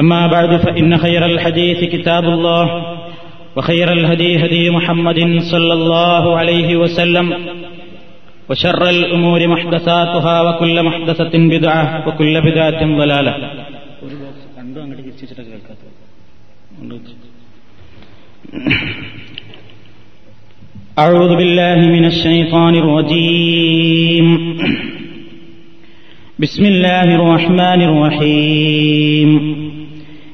أما بعد فإن خير الحديث كتاب الله وخير الهدي هدي محمد صلى الله عليه وسلم وشر الأمور محدثاتها وكل محدثة بدعة وكل بدعة ضلالة. أعوذ بالله من الشيطان الرجيم. بسم الله الرحمن الرحيم.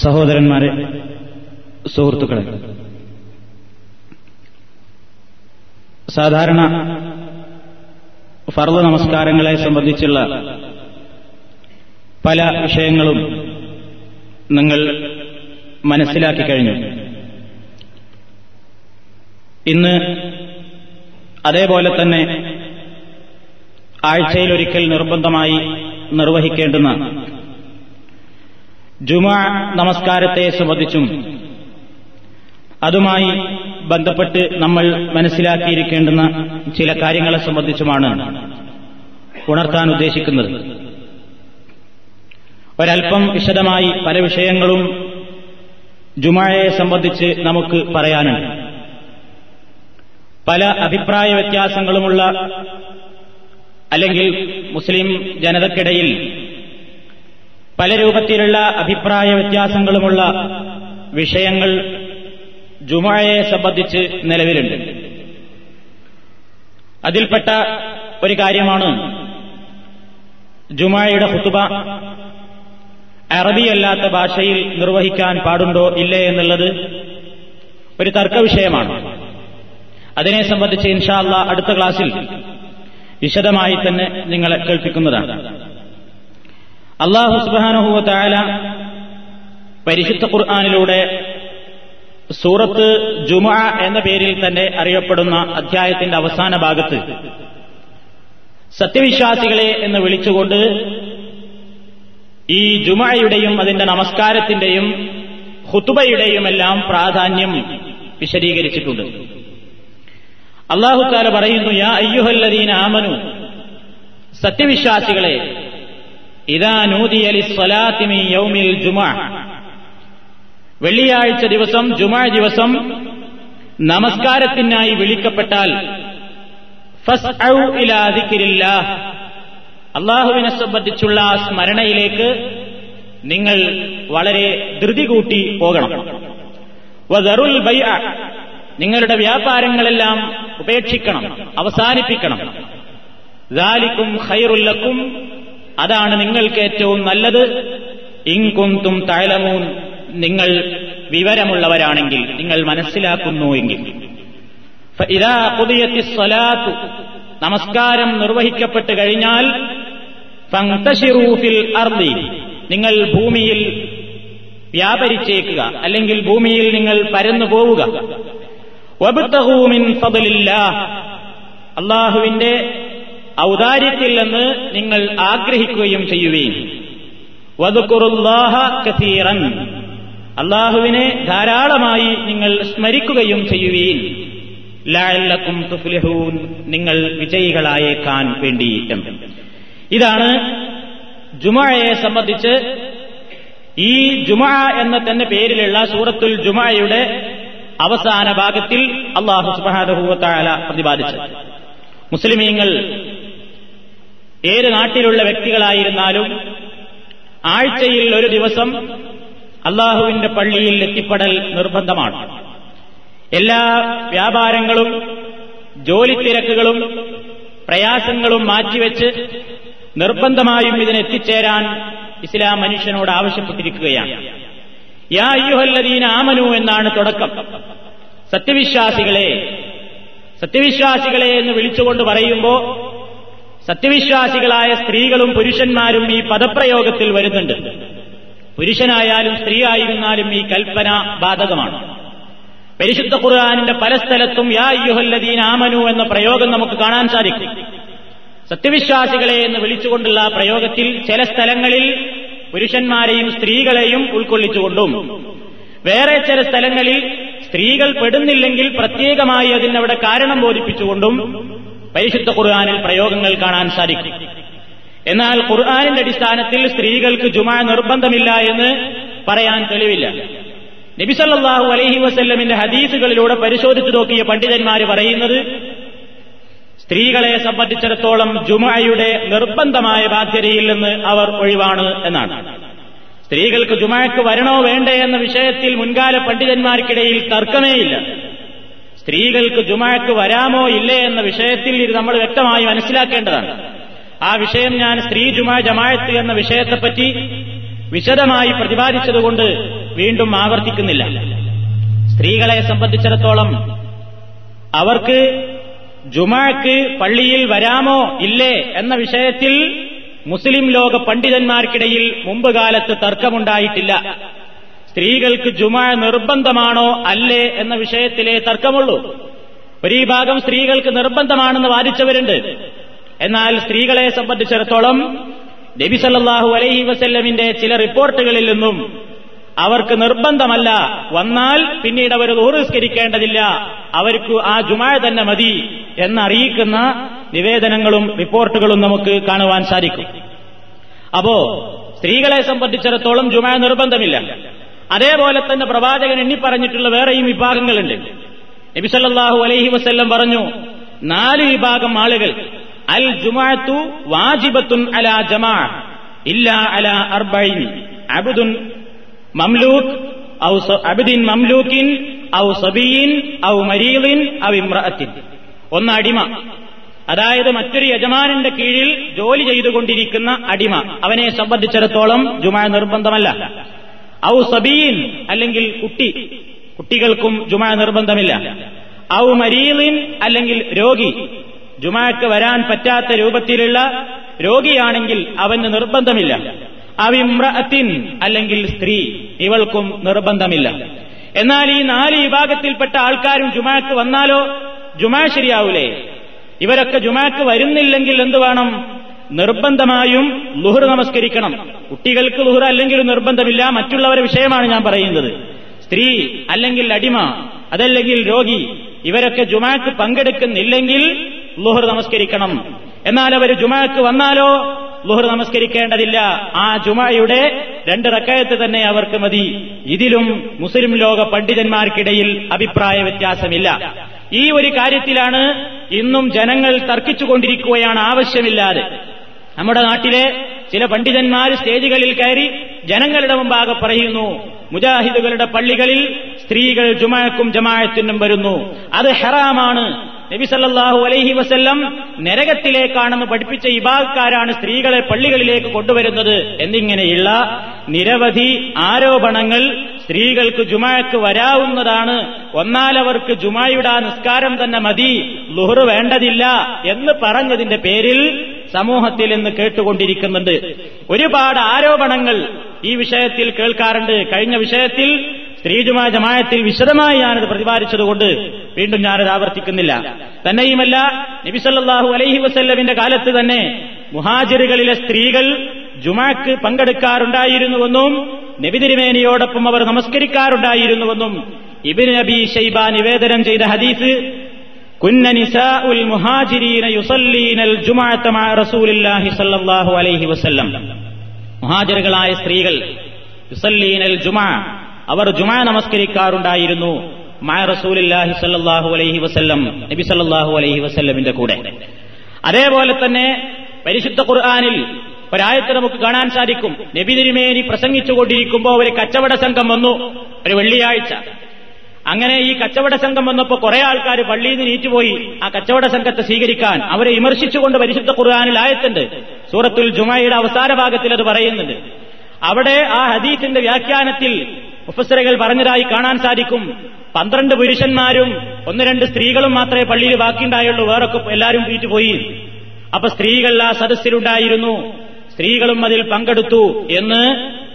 സഹോദരന്മാരെ സുഹൃത്തുക്കളെ. സാധാരണ ഫർദ് നമസ്കാരങ്ങളെ സംബന്ധിച്ചുള്ള പല വിഷയങ്ങളും നിങ്ങൾ മനസ്സിലാക്കി കഴിഞ്ഞു. ഇന്ന് അതേപോലെ തന്നെ ആഴ്ചയിലൊരിക്കൽ നിർബന്ധമായി നിർവഹിക്കേണ്ടുന്ന ജുമാ നമസ്കാരത്തെ സംബന്ധിച്ചും അതുമായി ബന്ധപ്പെട്ട് നമ്മൾ മനസ്സിലാക്കിയിരിക്കേണ്ടുന്ന ചില കാര്യങ്ങളെ സംബന്ധിച്ചുമാണ് ഉണർത്താൻ ഉദ്ദേശിക്കുന്നത്. ഒരൽപ്പം വിശദമായി പല വിഷയങ്ങളും ജുമായെ സംബന്ധിച്ച് നമുക്ക് പറയാനുണ്ട്. പല അഭിപ്രായ വ്യത്യാസങ്ങളുമുള്ള അല്ലെങ്കിൽ മുസ്ലിം ജനതക്കിടയിൽ പല രൂപത്തിലുള്ള അഭിപ്രായ വ്യത്യാസങ്ങളുമുള്ള വിഷയങ്ങൾ ജുമായയെ സംബന്ധിച്ച് നിലവിലുണ്ട്. അതിൽപ്പെട്ട ഒരു കാര്യമാണ് ജുമായയുടെ ഹുത്തുബ അറബിയല്ലാത്ത ഭാഷയിൽ നിർവഹിക്കാൻ പാടുണ്ടോ ഇല്ലേ എന്നുള്ളത് ഒരു തർക്ക വിഷയമാണ്. അതിനെ സംബന്ധിച്ച് ഇൻഷാല്ല അടുത്ത ക്ലാസ്സിൽ വിശദമായി തന്നെ നിങ്ങളെ കേൾപ്പിക്കുന്നതാണ്. അള്ളാഹു സുബാനഹുവ പരിശുദ്ധ ഖുർആാനിലൂടെ സൂറത്ത് ജുമ എന്ന പേരിൽ തന്നെ അറിയപ്പെടുന്ന അധ്യായത്തിന്റെ അവസാന ഭാഗത്ത് സത്യവിശ്വാസികളെ എന്ന് വിളിച്ചുകൊണ്ട് ഈ ജുമയുടെയും അതിന്റെ നമസ്കാരത്തിന്റെയും ഹുത്തുബയുടെയുമെല്ലാം പ്രാധാന്യം വിശദീകരിച്ചിട്ടുണ്ട്. അള്ളാഹുക്കാല പറയുന്നു യാ അയ്യുഹല്ലദീന ആമനു സത്യവിശ്വാസികളെ ഇതാ നൂതിയലി സ്വലാത്തിമി യൗമിൽ ജുമാ വെള്ളിയാഴ്ച ദിവസം ജുമാ ദിവസം നമസ്കാരത്തിനായി വിളിക്കപ്പെട്ടാൽ അള്ളാഹുവിനെ സംബന്ധിച്ചുള്ള സ്മരണയിലേക്ക് നിങ്ങൾ വളരെ ധൃതി കൂട്ടി പോകണം. നിങ്ങളുടെ വ്യാപാരങ്ങളെല്ലാം ഉപേക്ഷിക്കണം അവസാനിപ്പിക്കണം ും. അതാണ് നിങ്ങൾക്ക് ഏറ്റവും നല്ലത്. ഇൻകുന്തും തൈലമൂൻ നിങ്ങൾ വിവരമുള്ളവരാണെങ്കിൽ നിങ്ങൾ മനസ്സിലാക്കുന്നു എങ്കിൽ. ഇതാ സ്വലാത്തു നമസ്കാരം നിർവഹിക്കപ്പെട്ട് കഴിഞ്ഞാൽ ഫിൽ അർദി നിങ്ങൾ ഭൂമിയിൽ വ്യാപരിച്ചേക്കുക അല്ലെങ്കിൽ ഭൂമിയിൽ നിങ്ങൾ പരന്നു പോവുക. അള്ളാഹുവിന്റെ ഔദാര്യത്തിൽ നിന്ന് നിങ്ങൾ ആഗ്രഹിക്കുകയും ചെയ്യുകയും വദുക്കുറുല്ലാഹ കസീറൻ. അള്ളാഹുവിനെ ധാരാളമായി നിങ്ങൾ സ്മരിക്കുകയും ചെയ്യുവീൻ. ലാലക്കും തുഫ്ലിഹൂൻ. നിങ്ങൾ വിജയികളായേക്കാൻ വേണ്ടി എന്ന് ഇതാണ് ജുമയെ സംബന്ധിച്ച് ഈ ജുമ എന്ന തന്നെ പേരിലുള്ള സൂറത്തുൽ ജുമയുടെ അവസാന ഭാഗത്തിൽ അള്ളാഹു സുബാനുഭൂവത്തായ പ്രതിപാദിച്ചത്. മുസ്ലിമീങ്ങൾ ഏത് നാട്ടിലുള്ള വ്യക്തികളായിരുന്നാലും ആഴ്ചയിൽ ഒരു ദിവസം അള്ളാഹുവിന്റെ പള്ളിയിൽ എത്തിപ്പെടൽ നിർബന്ധമാണ്. എല്ലാ വ്യാപാരങ്ങളും ജോലി തിരക്കുകളും പ്രയാസങ്ങളും മാറ്റിവെച്ച് നിർബന്ധമായും ഇതിനെത്തിച്ചേരാൻ ഇസ്ലാം മനുഷ്യനോട് ആവശ്യപ്പെട്ടിരിക്കുകയാണ്. യാ അയ്യുഹല്ലദീന ആമനു എന്നാണ് തുടക്കം. സത്യവിശ്വാസികളെ സത്യവിശ്വാസികളെ എന്ന് വിളിച്ചുകൊണ്ട് പറയുമ്പോ സത്യവിശ്വാസികളായ സ്ത്രീകളും പുരുഷന്മാരും ഈ പദപ്രയോഗത്തിൽ വരുന്നുണ്ട്. പുരുഷനായാലും സ്ത്രീ ആയിരുന്നാലും ഈ കൽപ്പന ബാധകമാണ്. പരിശുദ്ധ ഖുർആാനിന്റെ പല സ്ഥലത്തും യാ യുഹല്ലദീൻ ആമനു എന്ന പ്രയോഗം നമുക്ക് കാണാൻ സാധിക്കും. സത്യവിശ്വാസികളെ എന്ന് വിളിച്ചുകൊണ്ടുള്ള പ്രയോഗത്തിൽ ചില സ്ഥലങ്ങളിൽ പുരുഷന്മാരെയും സ്ത്രീകളെയും ഉൾക്കൊള്ളിച്ചുകൊണ്ടും. വേറെ ചില സ്ഥലങ്ങളിൽ സ്ത്രീകൾ പെടുന്നില്ലെങ്കിൽ പ്രത്യേകമായി അതിനവിടെ കാരണം ബോധിപ്പിച്ചുകൊണ്ടും പരിശുദ്ധ ഖുർആാനിൽ പ്രയോഗങ്ങൾ കാണാൻ സാധിക്കും. എന്നാൽ ഖുർആാനിന്റെ അടിസ്ഥാനത്തിൽ സ്ത്രീകൾക്ക് ജുമാ നിർബന്ധമില്ല എന്ന് പറയാൻ തെളിവില്ല. നബിസല്ലാഹു അലഹി വസ്ല്ലമിന്റെ ഹദീസുകളിലൂടെ പരിശോധിച്ചു നോക്കിയ പണ്ഡിതന്മാർ പറയുന്നത് സ്ത്രീകളെ സംബന്ധിച്ചിടത്തോളം ജുമായുടെ നിർബന്ധമായ ബാധ്യതയിൽ നിന്ന് അവർ ഒഴിവാണ് എന്നാണ്. സ്ത്രീകൾക്ക് ജുമാക്ക് വരണോ വേണ്ടേ എന്ന വിഷയത്തിൽ മുൻകാല പണ്ഡിതന്മാർക്കിടയിൽ തർക്കമേയില്ല. സ്ത്രീകൾക്ക് ജുമാക്ക് വരാമോ ഇല്ലേ എന്ന വിഷയത്തിൽ ഇത് നമ്മൾ വ്യക്തമായി മനസ്സിലാക്കേണ്ടതാണ്. ആ വിഷയം ഞാൻ സ്ത്രീ ജുമാ ജമായത്ത് എന്ന വിഷയത്തെപ്പറ്റി വിശദമായി പ്രതിപാദിച്ചതുകൊണ്ട് വീണ്ടും ആവർത്തിക്കുന്നില്ല. സ്ത്രീകളെ സംബന്ധിച്ചിടത്തോളം അവർക്ക് ജുമാക്ക് പള്ളിയിൽ വരാമോ ഇല്ലേ എന്ന വിഷയത്തിൽ മുസ്ലിം ലോക പണ്ഡിതന്മാർക്കിടയിൽ മുമ്പ് കാലത്ത് തർക്കമുണ്ടായിട്ടില്ല. സ്ത്രീകൾക്ക് ജുമാ നിർബന്ധമാണോ അല്ലേ എന്ന വിഷയത്തിലേ തർക്കമുള്ളൂ. ഒരു ഭാഗം സ്ത്രീകൾക്ക് നിർബന്ധമാണെന്ന് വാദിച്ചവരുണ്ട്. എന്നാൽ സ്ത്രീകളെ സംബന്ധിച്ചിടത്തോളം നബി സല്ലാഹു അലൈഹി വസല്ലമിന്റെ ചില റിപ്പോർട്ടുകളിൽ നിന്നും അവർക്ക് നിർബന്ധമല്ല. വന്നാൽ പിന്നീട് അവർ ഊറിസ്കരിക്കേണ്ടതില്ല അവർക്ക് ആ ജുമായ തന്നെ മതി എന്നറിയിക്കുന്ന നിവേദനങ്ങളും റിപ്പോർട്ടുകളും നമുക്ക് കാണുവാൻ സാധിക്കും. അപ്പോ സ്ത്രീകളെ സംബന്ധിച്ചിടത്തോളം ജുമായ നിർബന്ധമില്ല. അതേപോലെ തന്നെ പ്രവാചകൻ എണ്ണി പറഞ്ഞിട്ടുള്ള വേറെയും വിഭാഗങ്ങളുണ്ട്. നബിസല്ലാഹു അലൈഹി വസ്ല്ലം പറഞ്ഞു നാല് വിഭാഗം ആളുകൾ. അൽ ജുമാത്തു വാജിബത്തുൻ അല ജമാ ഇല്ല അല അർബൈൻ അബുദുൻ മംലൂക്ക് ഔ അബുദിൻ മംലൂക്കിൻ ഔ സബീൻ ഔ മരീലിൻ ഔ ഇമ്രഅത്തിൻ ഒന്ന് അടിമ. അതായത് മറ്റൊരു യജമാനന്റെ കീഴിൽ ജോലി ചെയ്തുകൊണ്ടിരിക്കുന്ന അടിമ. അവനെ സംബന്ധിച്ചിടത്തോളം ജുമാ നിർബന്ധമല്ല. ഔ സബീൻ അല്ലെങ്കിൽ കുട്ടി. കുട്ടികൾക്കും ജുമാ നിർബന്ധമില്ല. ഔ മരീലിൻ അല്ലെങ്കിൽ രോഗി. ജുമാക്ക് വരാൻ പറ്റാത്ത രൂപത്തിലുള്ള രോഗിയാണെങ്കിൽ അവന് നിർബന്ധമില്ല. അവിമ്രഅത്തിൻ അല്ലെങ്കിൽ സ്ത്രീ. ഇവൾക്കും നിർബന്ധമില്ല. എന്നാൽ ഈ നാല് വിഭാഗത്തിൽപ്പെട്ട ആൾക്കാരും ജുമാക്ക് വന്നാലോ? ജുമാ ശരിയാവൂലേ. ഇവരൊക്കെ ജുമാക്ക് വരുന്നില്ലെങ്കിൽ എന്ത് വേണം നിർബന്ധമായും ലുഹുർ നമസ്കരിക്കണം. കുട്ടികൾക്ക് ലുഹുർ അല്ലെങ്കിൽ നിർബന്ധമില്ല മറ്റുള്ളവരെ വിഷയമാണ് ഞാൻ പറയുന്നത്. സ്ത്രീ അല്ലെങ്കിൽ അടിമ അതല്ലെങ്കിൽ രോഗി ഇവരൊക്കെ ജുമാക്ക് പങ്കെടുക്കുന്നില്ലെങ്കിൽ ലുഹർ നമസ്കരിക്കണം. എന്നാൽ അവർ ജുമാക്ക് വന്നാലോ ലുഹർ നമസ്കരിക്കേണ്ടതില്ല. ആ ജുമായുടെ രണ്ട് റക്കയത്ത് തന്നെ അവർക്ക് മതി. ഇതിലും മുസ്ലിം ലോക പണ്ഡിതന്മാർക്കിടയിൽ അഭിപ്രായ വ്യത്യാസമില്ല. ഈ ഒരു കാര്യത്തിലാണ് ഇന്നും ജനങ്ങൾ തർക്കിച്ചുകൊണ്ടിരിക്കുകയാണ് ആവശ്യമില്ലാതെ. നമ്മുടെ നാട്ടിലെ ചില പണ്ഡിതന്മാർ സ്റ്റേജുകളിൽ കയറി ജനങ്ങളുടെ മുമ്പാകെ പറയുന്നു മുജാഹിദുകളുടെ പള്ളികളിൽ സ്ത്രീകൾ ജുമാക്കും ജമായത്തിനും വരുന്നു. അത് ഹെറാമാണ്. നബിസല്ലാഹു അലൈഹി വസ്ല്ലം നരകത്തിലേക്കാണെന്ന് പഠിപ്പിച്ച വിഭാഗക്കാരാണ് സ്ത്രീകളെ പള്ളികളിലേക്ക് കൊണ്ടുവരുന്നത് എന്നിങ്ങനെയുള്ള നിരവധി ആരോപണങ്ങൾ സ്ത്രീകൾക്ക് ജുമാക്ക് വരാവുന്നതാണ്. ഒന്നാലവർക്ക് ജുമായുടെ ആ നിസ്കാരം തന്നെ മതി ലുഹർ വേണ്ടതില്ല എന്ന് പറഞ്ഞതിന്റെ പേരിൽ സമൂഹത്തിൽ ഇന്ന് കേട്ടുകൊണ്ടിരിക്കുന്നുണ്ട്. ഒരുപാട് ആരോപണങ്ങൾ ഈ വിഷയത്തിൽ കേൾക്കാറുണ്ട്. കഴിഞ്ഞ വിഷയത്തിൽ സ്ത്രീജുമാ ജമായത്തിൽ വിശദമായി ഞാനത് പ്രതിപാദിച്ചതുകൊണ്ട് വീണ്ടും ഞാനത് ആവർത്തിക്കുന്നില്ല. തന്നെയുമല്ല നബിസല്ലാഹു അലൈഹി വസല്ലമിന്റെ കാലത്ത് തന്നെ മുഹാജിറുകളിലെ സ്ത്രീകൾ ജുമാക്ക് പങ്കെടുക്കാറുണ്ടായിരുന്നുവെന്നും നബിതിരുമേനിയോടൊപ്പം അവർ നമസ്കരിക്കാറുണ്ടായിരുന്നുവെന്നും ഇബിൻ നബി ഷൈബ നിവേദനം ചെയ്ത ഹദീസ് മുഹാജിറുകളായ സ്ത്രീകൾ യുസല്ലീനൽ ജുമാ അവർ ജുമാ നമസ്കരിക്കാറുണ്ടായിരുന്നു മഅ റസൂലില്ലാഹി അലൈഹി വസല്ലം നബി അലൈഹി വസല്ലമിന്റെ കൂടെ. അതേപോലെ തന്നെ പരിശുദ്ധ ഖുർആാനിൽ ഒരായത്ത് നമുക്ക് കാണാൻ സാധിക്കും. നബി തിരുമേനി പ്രസംഗിച്ചുകൊണ്ടിരിക്കുമ്പോൾ ഒരു കച്ചവട സംഘം വന്നു. ഒരു വെള്ളിയാഴ്ച അങ്ങനെ ഈ കച്ചവട സംഘം വന്നപ്പോ കുറെ ആൾക്കാർ പള്ളിയിൽ നിന്ന് നീറ്റുപോയി. ആ കച്ചവട സംഘത്തെ സ്വീകരിക്കാൻ അവരെ വിമർശിച്ചുകൊണ്ട് പരിശുദ്ധ ഖുർആാനിൽ ആയത്തുണ്ട്. സൂറത്തുൽ ജുമായിയുടെ അവസാന ഭാഗത്തിൽ അത് പറയുന്നുണ്ട്. അവിടെ ആ ഹദീത്തിന്റെ വ്യാഖ്യാനത്തിൽ മുഫസറുകൾ പറഞ്ഞതായി കാണാൻ സാധിക്കും. പന്ത്രണ്ട് പുരുഷന്മാരും ഒന്ന് രണ്ട് സ്ത്രീകളും മാത്രമേ പള്ളിയിൽ ബാക്കിയുണ്ടായുള്ളൂ. വേറൊക്കെ എല്ലാവരും വീറ്റുപോയി അപ്പൊ സ്ത്രീകൾ ആ സദസ്സിലുണ്ടായിരുന്നു. സ്ത്രീകളും അതിൽ പങ്കെടുത്തു എന്ന്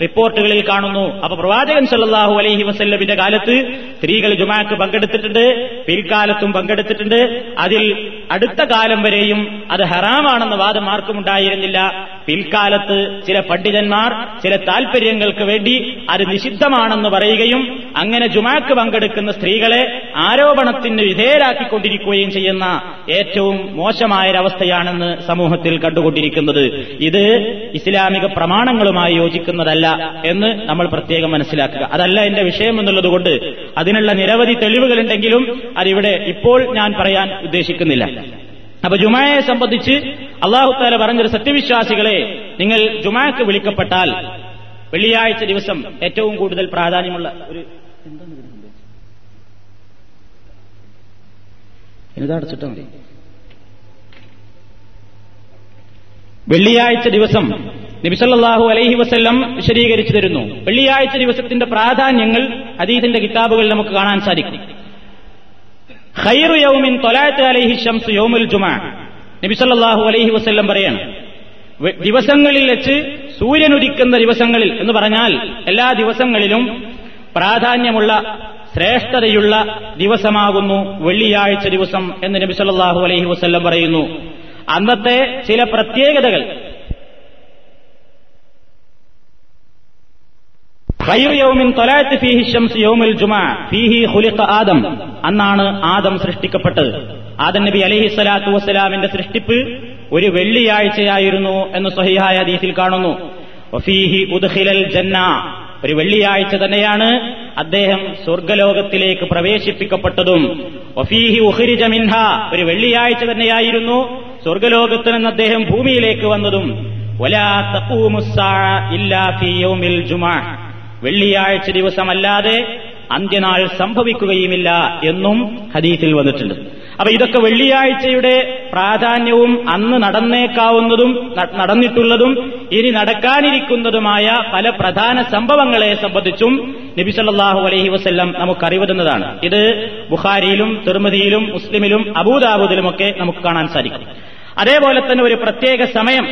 റിപ്പോർട്ടുകളിൽ കാണുന്നു. അപ്പൊ പ്രവാചകൻ സല്ലാഹു അലൈഹി വസല്ലമിന്റെ കാലത്ത് സ്ത്രീകൾ ജുമാക്ക് പങ്കെടുത്തിട്ടുണ്ട് പിൽക്കാലത്തും പങ്കെടുത്തിട്ടുണ്ട്. അതിൽ അടുത്ത കാലം വരെയും അത് ഹറാമാണെന്ന വാദം ആർക്കും ഉണ്ടായിരുന്നില്ല. പിൽക്കാലത്ത് ചില പണ്ഡിതന്മാർ ചില താൽപര്യങ്ങൾക്ക് വേണ്ടി അത് നിഷിദ്ധമാണെന്ന് പറയുകയും അങ്ങനെ ജുമാക്ക് പങ്കെടുക്കുന്ന സ്ത്രീകളെ ആരോപണത്തിന് വിധേയരാക്കിക്കൊണ്ടിരിക്കുകയും ചെയ്യുന്ന ഏറ്റവും മോശമായൊരവസ്ഥയാണെന്ന് സമൂഹത്തിൽ കണ്ടുകൊണ്ടിരിക്കുന്നത്. ഇത് ഇസ്ലാമിക പ്രമാണങ്ങളുമായി യോജിക്കുന്നതല്ല എന്ന് നമ്മൾ പ്രത്യേകം മനസ്സിലാക്കുക. അതല്ല എന്റെ വിഷയം എന്നുള്ളതുകൊണ്ട് അതിനുള്ള നിരവധി തെളിവുകളുണ്ടെങ്കിലും അതിവിടെ ഇപ്പോൾ ഞാൻ പറയാൻ ഉദ്ദേശിക്കുന്നില്ല. അപ്പൊ ജുമായെ സംബന്ധിച്ച് അള്ളാഹുത്താല പറഞ്ഞൊരു സത്യവിശ്വാസികളെ നിങ്ങൾ ജുമാക്ക് വിളിക്കപ്പെട്ടാൽ വെള്ളിയാഴ്ച ദിവസം ഏറ്റവും കൂടുതൽ പ്രാധാന്യമുള്ള ഒരു ഇതടച്ചിട്ടാ വെള്ളിയാഴ്ച ദിവസം നബിസല്ലാഹു അലൈഹി വസ്ല്ലം വിശദീകരിച്ചു തരുന്നു. വെള്ളിയാഴ്ച ദിവസത്തിന്റെ പ്രാധാന്യങ്ങൾ അതീതിന്റെ കിതാബുകൾ നമുക്ക് കാണാൻ സാധിക്കും. ഖൈറു യൗമിൻ അലൈഹി ഷംസ് യൗമുൽ ജുമാ. നബിസല്ലാഹു അലൈഹി വസ്ല്ലം പറയാണ് ദിവസങ്ങളിൽ വെച്ച് സൂര്യൻ ഉദിക്കുന്ന ദിവസങ്ങളിൽ എന്ന് പറഞ്ഞാൽ എല്ലാ ദിവസങ്ങളിലും പ്രാധാന്യമുള്ള ശ്രേഷ്ഠതയുള്ള ദിവസമാകുന്നു വെള്ളിയാഴ്ച ദിവസം എന്ന് നബി സല്ലല്ലാഹു അലൈഹി വസല്ലം പറയുന്നു. അന്നത്തെ ചില പ്രത്യേകതകൾ ആദം. അന്നാണ് ആദം സൃഷ്ടിക്കപ്പെട്ടത്. ആദം നബി അലഹി സ്വലാത്തു വസ്സലാമിന്റെ സൃഷ്ടിപ്പ് ഒരു വെള്ളിയാഴ്ചയായിരുന്നു എന്ന് സഹിഹായ ഹദീസിൽ കാണുന്നു. വഫീഹി ഉദ്ഖിലൽ ജന്ന ഒരു വെള്ളിയാഴ്ച തന്നെയാണ് അദ്ദേഹം സ്വർഗലോകത്തിലേക്ക് പ്രവേശിപ്പിക്കപ്പെട്ടതും. വഫീഹി ഉഖ്രിജ മിൻഹ ഒരു വെള്ളിയാഴ്ച തന്നെയായിരുന്നു സ്വർഗലോകത്ത് നിന്ന് അദ്ദേഹം ഭൂമിയിലേക്ക് വന്നതും. വലാ തഖൂമുസ്സാഅ ഇല്ലാ ഫീ യൗമിൽ ജുമാ. വെള്ളിയാഴ്ച ദിവസമല്ലാതെ അന്ത്യനാൾ സംഭവിക്കുകയുമില്ല എന്നും ഹദീസിൽ വന്നിട്ടുണ്ട്. അപ്പൊ ഇതൊക്കെ വെള്ളിയാഴ്ചയുടെ പ്രാധാന്യവും അന്ന് നടന്നേക്കാവുന്നതും നടന്നിട്ടുള്ളതും ഇനി നടക്കാനിരിക്കുന്നതുമായ പല പ്രധാന സംഭവങ്ങളെ സംബന്ധിച്ചും നബിസല്ലാഹു അലഹി നമുക്ക് അറിവുതന്നതാണ് ഇത് ബുഖാരിയിലും തിർമതിയിലും മുസ്ലിമിലും അബൂദാബുദിലുമൊക്കെ നമുക്ക് കാണാൻ സാധിക്കും. അതേപോലെ തന്നെ ഒരു പ്രത്യേക സമയം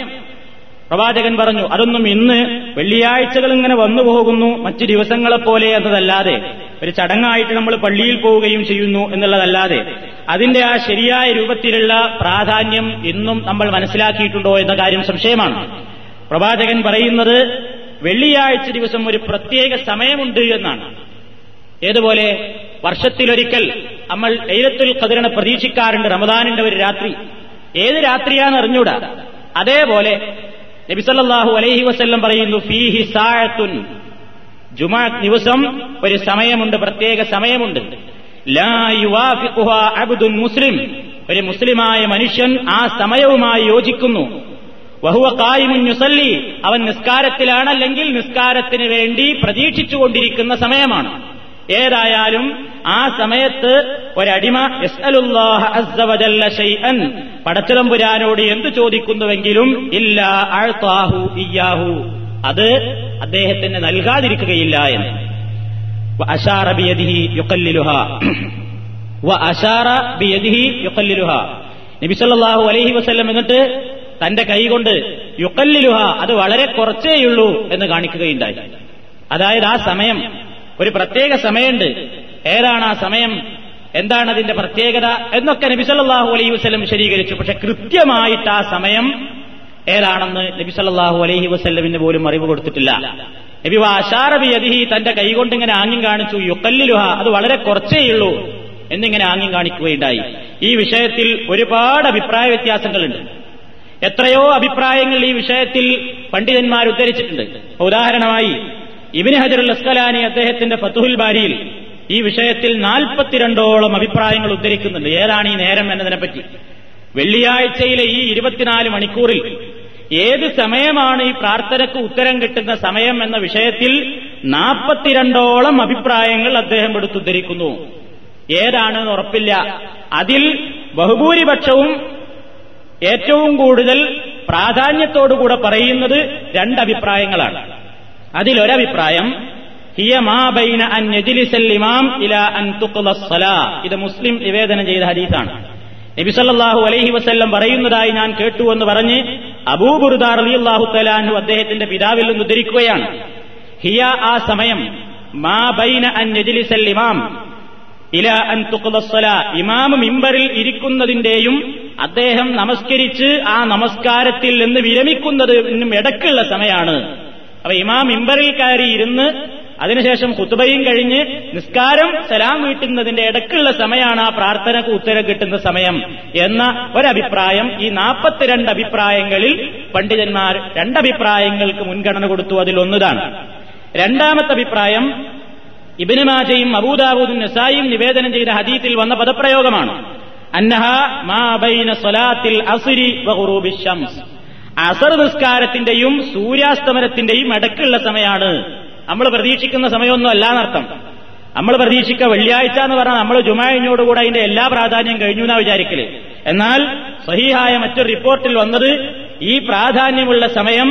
പ്രവാചകൻ പറഞ്ഞു അതൊന്നും ഇന്ന് വെള്ളിയാഴ്ചകൾ ഇങ്ങനെ വന്നു പോകുന്നു മറ്റു ദിവസങ്ങളെപ്പോലെ എന്നതല്ലാതെ. ഒരു ചടങ്ങായിട്ട് നമ്മൾ പള്ളിയിൽ പോവുകയും ചെയ്യുന്നു എന്നുള്ളതല്ലാതെ. അതിന്റെ ആ ശരിയായ രൂപത്തിലുള്ള പ്രാധാന്യം ഇന്നും നമ്മൾ മനസ്സിലാക്കിയിട്ടുണ്ടോ എന്ന കാര്യം സംശയമാണ്. പ്രവാചകൻ പറയുന്നത് വെള്ളിയാഴ്ച ദിവസം ഒരു പ്രത്യേക സമയമുണ്ട് എന്നാണ്. ഏതുപോലെ? വർഷത്തിലൊരിക്കൽ നമ്മൾ ലൈലത്തുൽ ഖദറിനെ പ്രതീക്ഷിക്കാറുണ്ട് റമദാനിന്റെ ഒരു രാത്രി. ഏത് രാത്രിയാണെന്ന് അറിഞ്ഞൂടാ അതേപോലെ നബിസല്ലാഹു അലൈഹി വസ്ല്ലം പറയുന്നു ഫീഹി സാഴത്തുൻ ജുമാ ദിവസം ഒരു സമയമുണ്ട് പ്രത്യേക സമയമുണ്ട്. ലാ അബ്ദുൻ മുസ്ലിം. ഒരു മുസ്ലിമായ മനുഷ്യൻ ആ സമയവുമായി യോജിക്കുന്നു. വഹുവ കായിമുൻ യുസല്ലി. അവൻ നിസ്കാരത്തിലാണല്ലെങ്കിൽ നിസ്കാരത്തിന് വേണ്ടി പ്രതീക്ഷിച്ചുകൊണ്ടിരിക്കുന്ന സമയമാണ്. ഏതായാലും ആ സമയത്ത് ഒരടിമ പടച്ചിലമ്പുരാനോട് എന്തു ചോദിക്കുന്നുവെങ്കിലും ഇല്ല അഴ്ത്താഹു ഇയാഹു അത് അദ്ദേഹത്തിന് നൽകാതിരിക്കുകയില്ല എന്ന്. നബിസല്ലാഹു അലൈഹി വസല്ലം എന്നിട്ട് തന്റെ കൈകൊണ്ട് യുക്കല്ലിലുഹ അത് വളരെ കുറച്ചേയുള്ളൂ എന്ന് കാണിക്കുകയുണ്ടായി. അതായത് ആ സമയം ഒരു പ്രത്യേക സമയമുണ്ട്. ഏതാണ് ആ സമയം? എന്താണ് അതിന്റെ പ്രത്യേകത? എന്നൊക്കെ നബിസല്ലാഹു അലൈഹി വസല്ലം വിശദീകരിച്ചു. പക്ഷെ കൃത്യമായിട്ട് ആ സമയം ഏതാണെന്ന് നബിസല്ലാഹു അലൈഹി വസ്ല്ലമിന് പോലും അറിവ് കൊടുത്തിട്ടില്ല. നബി വാഷാറബി അതിഹി തന്റെ കൈകൊണ്ട് ഇങ്ങനെ ആംഗ്യം കാണിച്ചു യുക്കല്ലിലുഹ അത് വളരെ കുറച്ചേ ഉള്ളൂ എന്നിങ്ങനെ ആംഗ്യം കാണിക്കുകയുണ്ടായി. ഈ വിഷയത്തിൽ ഒരുപാട് അഭിപ്രായ വ്യത്യാസങ്ങളുണ്ട്. എത്രയോ അഭിപ്രായങ്ങൾ ഈ വിഷയത്തിൽ പണ്ഡിതന്മാർ ഉദ്ധരിച്ചിട്ടുണ്ട്. ഉദാഹരണമായി ഇബിന് ഹജറുൽ അസ്കലാനി അദ്ദേഹത്തിന്റെ ഫത്തുഹുൽ ബാരിയിൽ ഈ വിഷയത്തിൽ നാൽപ്പത്തിരണ്ടോളം അഭിപ്രായങ്ങൾ ഉദ്ധരിക്കുന്നുണ്ട്. ഏതാണ് ഈ നേരം എന്നതിനെപ്പറ്റി? വെള്ളിയാഴ്ചയിലെ ഈ ഇരുപത്തിനാല് മണിക്കൂറിൽ ഏത് സമയമാണ് ഈ പ്രാർത്ഥനയ്ക്ക് ഉത്തരം കിട്ടുന്ന സമയം എന്ന വിഷയത്തിൽ നാൽപ്പത്തിരണ്ടോളം അഭിപ്രായങ്ങൾ അദ്ദേഹം എടുത്തുദ്ധരിക്കുന്നു. ഏതാണെന്ന് ഉറപ്പില്ല. അതിൽ ബഹുഭൂരിപക്ഷവും ഏറ്റവും കൂടുതൽ പ്രാധാന്യത്തോടുകൂടെ പറയുന്നത് രണ്ടഭിപ്രായങ്ങളാണ് അതിലൊരഭിപ്രായം അൻ ഇമാം അൻ ഇത് മുസ്ലിം നിവേദനം ചെയ്ത ഹദീസാണ്. നബി സല്ലല്ലാഹു അലൈഹി വസല്ലം പറയുന്നതായി ഞാൻ കേട്ടു എന്ന് പറഞ്ഞ് അബൂബുർദാർ അലി അള്ളാഹു തആലാഹു അദ്ദേഹത്തിന്റെ പിതാവിൽ നിന്ന് ഉദ്ധരിക്കുകയാണ്. ഹിയ ആ സമയം മാ ബൈന അൻ ഇമാം അൻ ഇമാം മിമ്പറിൽ ഇരിക്കുന്നതിന്റെയും അദ്ദേഹം നമസ്കരിച്ച് ആ നമസ്കാരത്തിൽ നിന്ന് വിരമിക്കുന്നതിനും ഇടക്കുള്ള സമയമാണ് അപ്പൊ ഇമാം മിമ്പറിൽ കയറി ഇരുന്ന് അതിനുശേഷം കുത്തുബയും കഴിഞ്ഞ് നിസ്കാരം സലാം വീട്ടുന്നതിന്റെ ഇടക്കുള്ള സമയമാണ് ആ പ്രാർത്ഥനക്ക് ഉത്തരം കിട്ടുന്ന സമയം എന്ന ഒരഭിപ്രായം. ഈ നാൽപ്പത്തിരണ്ട് അഭിപ്രായങ്ങളിൽ പണ്ഡിതന്മാർ രണ്ടഭിപ്രായങ്ങൾക്ക് മുൻഗണന കൊടുത്തു. അതിലൊന്നതാണ് രണ്ടാമത്തെ അഭിപ്രായം ഇബിന് മാജയും അബൂദാബൂദും നസായും നിവേദനം ചെയ്ത ഹദീത്തിൽ വന്ന പദപ്രയോഗമാണ്. അന്നഹ മാ ബൈന സ്വലാത്തിൽ അസുരി വഹുറൂബി ഷംസ് അസർ നിസ്കാരത്തിന്റെയും സൂര്യാസ്തമനത്തിന്റെയും ഇടക്കുള്ള സമയമാണ് നമ്മൾ പ്രതീക്ഷിക്കുന്ന സമയമൊന്നും അല്ല എന്നർത്ഥം നമ്മൾ പ്രതീക്ഷിക്കുക വെള്ളിയാഴ്ച എന്ന് പറഞ്ഞാൽ നമ്മൾ ജുമാഴിനോടുകൂടെ അതിന്റെ എല്ലാ പ്രാധാന്യം കഴിഞ്ഞു എന്നാ വിചാരിക്കൽ. എന്നാൽ സഹിഹായ മറ്റൊരു റിപ്പോർട്ടിൽ വന്നത് ഈ പ്രാധാന്യമുള്ള സമയം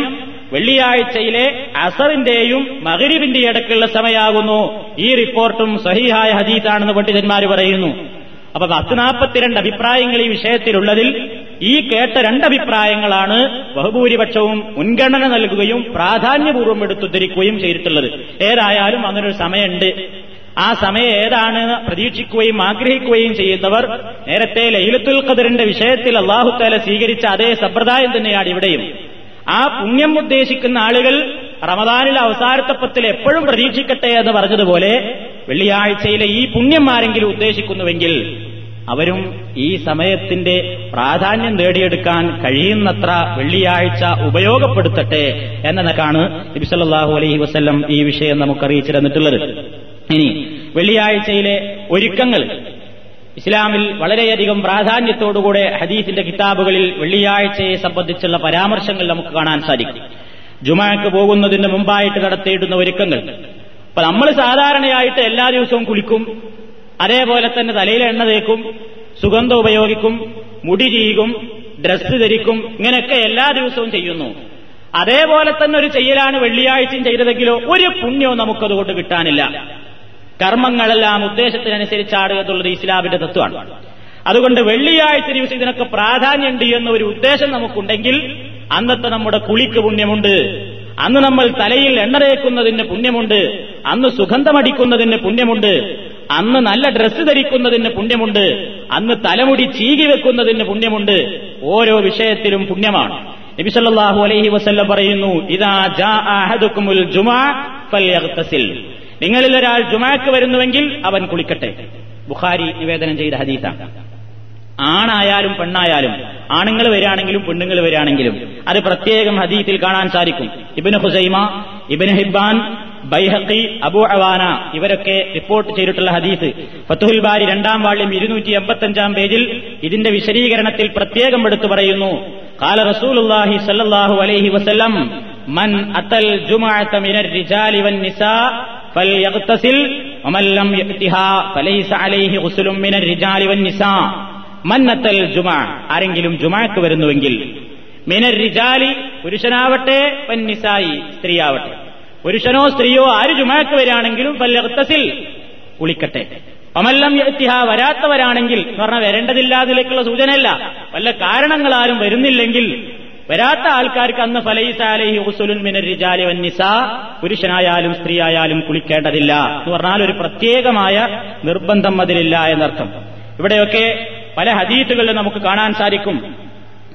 വെള്ളിയാഴ്ചയിലെ അസറിന്റെയും മകരിവിന്റെ ഇടക്കുള്ള സമയമാകുന്നു ഈ റിപ്പോർട്ടും സഹിഹായ ഹദീസാണെന്ന് പണ്ഡിതന്മാർ പറയുന്നു. അപ്പൊ പത്ത് നാൽപ്പത്തിരണ്ട് അഭിപ്രായങ്ങൾ ഈ വിഷയത്തിലുള്ളതിൽ ഈ കേട്ട രണ്ടഭിപ്രായങ്ങളാണ് ബഹുഭൂരിപക്ഷവും മുൻഗണന നൽകുകയും പ്രാധാന്യപൂർവം എടുത്തുദ്ധരിക്കുകയും ചെയ്തിട്ടുള്ളത്. ഏതായാലും അങ്ങനൊരു സമയമുണ്ട്. ആ സമയം ഏതാണെന്ന് പ്രതീക്ഷിക്കുകയും ആഗ്രഹിക്കുകയും ചെയ്യുന്നവർ നേരത്തെ ലൈലത്തുൽ ഖദറിന്റെ വിഷയത്തിൽ അള്ളാഹുത്താല സ്വീകരിച്ച അതേ സമ്പ്രദായം തന്നെയാണ് ഇവിടെയും. ആ പുണ്യം ഉദ്ദേശിക്കുന്ന ആളുകൾ റമദാനിലെ അവസാനത്തെ പത്തിൽ എപ്പോഴും പ്രതീക്ഷിക്കട്ടെ എന്ന് പറഞ്ഞതുപോലെ വെള്ളിയാഴ്ചയിലെ ഈ പുണ്യം ആരെങ്കിലും ഉദ്ദേശിക്കുന്നുവെങ്കിൽ അവരും ഈ സമയത്തിന്റെ പ്രാധാന്യം നേടിയെടുക്കാൻ കഴിയുന്നത്ര വെള്ളിയാഴ്ച ഉപയോഗപ്പെടുത്തട്ടെ എന്നതൊക്കെയാണ് നബിസല്ലാഹു അലൈഹി വസ്ല്ലം ഈ വിഷയം നമുക്ക് അറിയിച്ചു തന്നിട്ടുള്ളത്. ഇനി വെള്ളിയാഴ്ചയിലെ ഒരുക്കങ്ങൾ. ഇസ്ലാമിൽ വളരെയധികം പ്രാധാന്യത്തോടുകൂടെ ഹദീസിന്റെ കിതാബുകളിൽ വെള്ളിയാഴ്ചയെ സംബന്ധിച്ചുള്ള പരാമർശങ്ങൾ നമുക്ക് കാണാൻ സാധിക്കും. ജുമാക്ക് പോകുന്നതിന് മുമ്പായിട്ട് നടത്തിയിടുന്ന ഒരുക്കങ്ങൾ. അപ്പൊ നമ്മൾ സാധാരണയായിട്ട് എല്ലാ ദിവസവും കുളിക്കും. അതേപോലെ തന്നെ തലയിൽ എണ്ണ തേക്കും സുഗന്ധം ഉപയോഗിക്കും മുടി ചെയ്യും ഡ്രസ്സ് ധരിക്കും ഇങ്ങനെയൊക്കെ എല്ലാ ദിവസവും ചെയ്യുന്നു. അതേപോലെ തന്നെ ഒരു ചെയ്യലാണ് വെള്ളിയാഴ്ചയും ചെയ്തതെങ്കിലോ ഒരു പുണ്യവും നമുക്കതുകൊണ്ട് കിട്ടാനില്ല. കർമ്മങ്ങളെല്ലാം ഉദ്ദേശത്തിനനുസരിച്ചാണ് എന്നുള്ളത് ഇസ്ലാമിന്റെ തത്വമാണ്. അതുകൊണ്ട് വെള്ളിയാഴ്ച ദിവസം ഇതിനൊക്കെ പ്രാധാന്യമുണ്ട് എന്ന ഒരു ഉദ്ദേശം നമുക്കുണ്ടെങ്കിൽ അന്നത്തെ നമ്മുടെ കുളിക്ക് പുണ്യമുണ്ട്. അന്ന് നമ്മൾ തലയിൽ എണ്ണ തേക്കുന്നതിന് പുണ്യമുണ്ട്. അന്ന് സുഗന്ധമടിക്കുന്നതിന് പുണ്യമുണ്ട്. അന്ന് നല്ല ഡ്രസ്സ് ധരിക്കുന്നതിന് പുണ്യമുണ്ട്. അന്ന് തലമുടി ചീകി വെക്കുന്നതിന് പുണ്യമുണ്ട്. ഓരോ വിഷയത്തിലും പുണ്യമാണ്. നബിസല്ലാഹു അലൈഹി വസ്ല്ലം പറയുന്നു ഇതാ ജാ അഹദുക്കുമുൽ നിങ്ങളിൽ ഒരാൾ ജുമാക്ക് വരുന്നുവെങ്കിൽ അവൻ കുളിക്കട്ടെ. ബുഖാരി നിവേദനം ചെയ്ത ഹദീസാണ്. ആണായാലും പെണ്ണായാലും ആണുങ്ങൾ വരാണെങ്കിലും പെണ്ണുങ്ങൾ വരാണെങ്കിലും അത് പ്രത്യേകം ഹദീത്തിൽ കാണാൻ സാധിക്കും. ഇബിന് ഹുസൈമ ഇബിന് ഹിബാൻ ബൈഹക്കി അബു അവാന ഇവരൊക്കെ റിപ്പോർട്ട് ചെയ്തിട്ടുള്ള ഹദീസ്. ഫത്തുഹുൽ ബാരി രണ്ടാം വാള്യം ഇരുന്നൂറ്റി എൺപത്തഞ്ചാം പേജിൽ ഇതിന്റെ വിശദീകരണത്തിൽ പ്രത്യേകം എടുത്തു പറയുന്നു. കാല റസൂലുല്ലാഹി സല്ലാഹു അലൈഹി വസല്ലം മൻ അത്തൽ ജുമഅത മിനർ റിജാലി ഫലൈസ അലൈഹി മിനർ റിജാലി മന്നത്തൽ ജുമാ ആരെങ്കിലും ജുമാക്ക് വരുന്നുവെങ്കിൽ മിനർ റിജാലി പുരുഷനാവട്ടെ വന്നിസായി സ്ത്രീയാവട്ടെ. പുരുഷനോ സ്ത്രീയോ ആര് ജുമാക്ക് വരികയാണെങ്കിലും പല്ലത്തിൽ കുളിക്കട്ടെ. അമല്ലം എത്തിഹ വരാത്തവരാണെങ്കിൽ എന്ന് പറഞ്ഞാൽ വരേണ്ടതില്ലാതിലേക്കുള്ള സൂചനയല്ല. വല്ല കാരണങ്ങളാരും വരുന്നില്ലെങ്കിൽ വരാത്ത ആൾക്കാർക്ക് അന്ന് ഫലൈസാലഹി ഹുസുലുൻ മിനർ റിജാലി വന്നിസ പുരുഷനായാലും സ്ത്രീയായാലും കുളിക്കേണ്ടതില്ല എന്ന് പറഞ്ഞാൽ ഒരു പ്രത്യേകമായ നിർബന്ധം അതിലില്ല എന്നർത്ഥം. ഇവിടെയൊക്കെ പല ഹദീത്തുകളിലും നമുക്ക് കാണാൻ സാധിക്കും.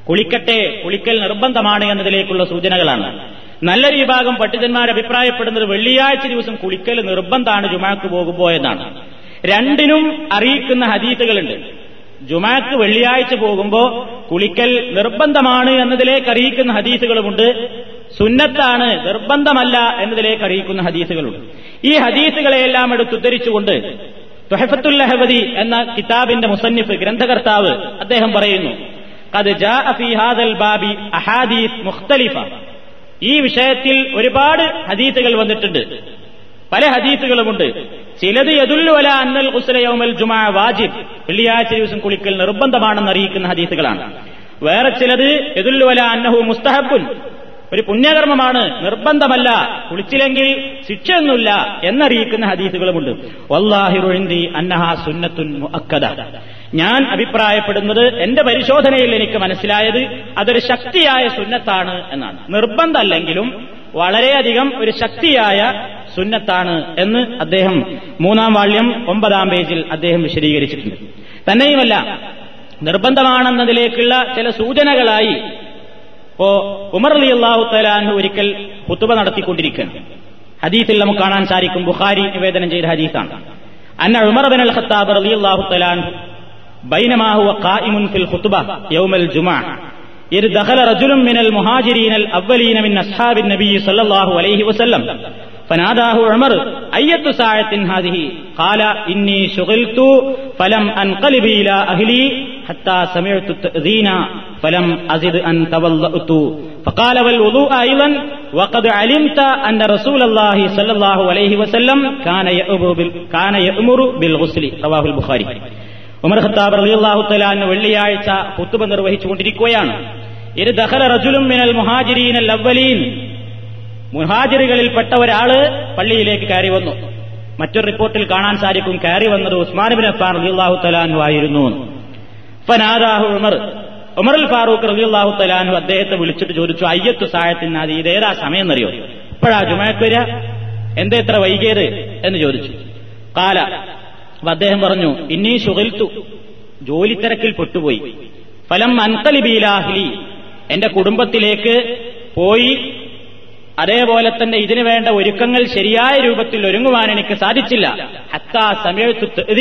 കുളിക്കട്ടെ കുളിക്കൽ നിർബന്ധമാണ് എന്നതിലേക്കുള്ള സൂചനകളാണ്. നല്ലൊരു വിഭാഗം പണ്ഡിതന്മാർ അഭിപ്രായപ്പെടുന്നത് വെള്ളിയാഴ്ച ദിവസം കുളിക്കൽ നിർബന്ധമാണ് ജുമാക്ക് പോകുമ്പോ എന്നാണ്. രണ്ടിനും അറിയിക്കുന്ന ഹദീത്തുകളുണ്ട് ജുമാക്ക് വെള്ളിയാഴ്ച പോകുമ്പോ കുളിക്കൽ നിർബന്ധമാണ് എന്നതിലേക്ക് അറിയിക്കുന്ന ഹദീസുകളുമുണ്ട്. സുന്നത്താണ് നിർബന്ധമല്ല എന്നതിലേക്ക് അറിയിക്കുന്ന ഹദീസുകളുണ്ട്. ഈ ഹദീസുകളെയെല്ലാം എടുത്തുദ്ധരിച്ചുകൊണ്ട് തുഹഫത്തുൽ ലഹബദി എന്ന കിതാബിന്റെ മുസന്നിഫ് ഗ്രന്ഥകർത്താവ് അദ്ദേഹം പറയുന്നു അത് ബാബി അഹാദീസ് മുഖ്തലിഫ. ഈ വിഷയത്തിൽ ഒരുപാട് ഹദീസുകൾ വന്നിട്ടുണ്ട്. പല ഹദീസുകളുമുണ്ട് ചിലത് യദുല്ലുവല അന്നൽ ഉസ്ലയോമൽ ജുമാ വാജിബ്. വെള്ളിയാഴ്ച ദിവസം കുളിക്കൽ നിർബന്ധമാണെന്ന് അറിയിക്കുന്ന ഹദീസുകളാണ് വേറെ ചിലത് യദുല്ലുവല അന്നഹു മുസ്തഹബുൻ. ഒരു പുണ്യകർമ്മമാണ്. നിർബന്ധമല്ല. കുളിച്ചില്ലെങ്കിൽ ശിക്ഷയൊന്നുമില്ല എന്നറിയിക്കുന്ന ഹദീസുകളുമുണ്ട്. വല്ലാഹിറുഴിന്തി അന്നഹ സുന്നത്തുൻ മുഅക്കദ. ഞാൻ അഭിപ്രായപ്പെടുന്നത് എന്റെ പരിശോധനയിൽ എനിക്ക് മനസ്സിലായത് അതൊരു ശക്തിയായ സുന്നത്താണ് എന്നാണ്. നിർബന്ധമല്ലെങ്കിലും വളരെയധികം ഒരു ശക്തിയായ സുന്നത്താണ് എന്ന് അദ്ദേഹം മൂന്നാം വാള്യം ഒമ്പതാം പേജിൽ അദ്ദേഹം വിശദീകരിച്ചിട്ടുണ്ട്. തന്നെയുമല്ല നിർബന്ധമാണെന്നതിലേക്കുള്ള ചില സൂചനകളായി ഇപ്പോ ഉമർ അലി അള്ളാഹു തലാൻ ഒരിക്കൽ കുത്തുബ നടത്തിക്കൊണ്ടിരിക്കുകയാണ് ഹദീസിൽ നമുക്ക് കാണാൻ സാധിക്കും ബുഖാരി നിവേദനം ചെയ്ത ഹദീസാണ് അന്ന ഉമർ ബിൻ അൽ ഖത്താബ് റലി അള്ളാഹു തലാൻ بينما هو قائم في الخطبة يوم الجمعة إذ دخل رجل من المهاجرين الأولين من أصحاب النبي صلى الله عليه وسلم فناداه عمر أية ساعة هذه قال إني شغلت فلم أنقلب إلى أهلي حتى سمعت التأذين فلم أزد أن تولأت فقال والوضوء أيضا وقد علمت أن رسول الله صلى الله عليه وسلم كان يأمر, كان يأمر بالغسل رواه البخاري ഉമർ ഖത്താബ് റളിയല്ലാഹു തആല വെള്ളിയാഴ്ച കുത്തുബ നിർവഹിച്ചുകൊണ്ടിരിക്കുകയാണ് ഇത് ദഖല റജുലും മിനൽ മുഹാജിരീനൽ അവ്വലീൻ മുഹാജിറുകളിൽപ്പെട്ട ഒരാള് പള്ളിയിലേക്ക് കയറി വന്നു മറ്റൊരു റിപ്പോർട്ടിൽ കാണാൻ സാധിക്കും കയറി വന്നത് ഉസ്മാൻ ബിൻ അഫ്ഫാൻ റളിയല്ലാഹു തആലാഹു ആയിരുന്നു ഫനാദാഹു ഉമർ ഉമറുൽ ഫാറൂഖ് റബി അള്ളാഹു തലാനു അദ്ദേഹത്തെ വിളിച്ചിട്ട് ചോദിച്ചു അയ്യത്തു സായത്തിനാദി ഇതേതാ സമയം എന്നറിയോ ഇപ്പോഴാ ജുമാക്ക് വരിക എന്താ ഇത്ര വൈകിയത്? എന്ന് ചോദിച്ചു. കാല അപ്പൊ അദ്ദേഹം പറഞ്ഞു ഇന്നീ ശുഗൽത്തു ജോലി തിരക്കിൽ പെട്ടുപോയി. ഫലം അൻകലിബീലാഹ്ലി എന്റെ കുടുംബത്തിലേക്ക് പോയി അതേപോലെ തന്നെ ഇതിനു വേണ്ട ഒരുക്കങ്ങൾ ശരിയായ രൂപത്തിൽ ഒരുങ്ങുവാൻ എനിക്ക് സാധിച്ചില്ല. ഹത്താ സമയത്തു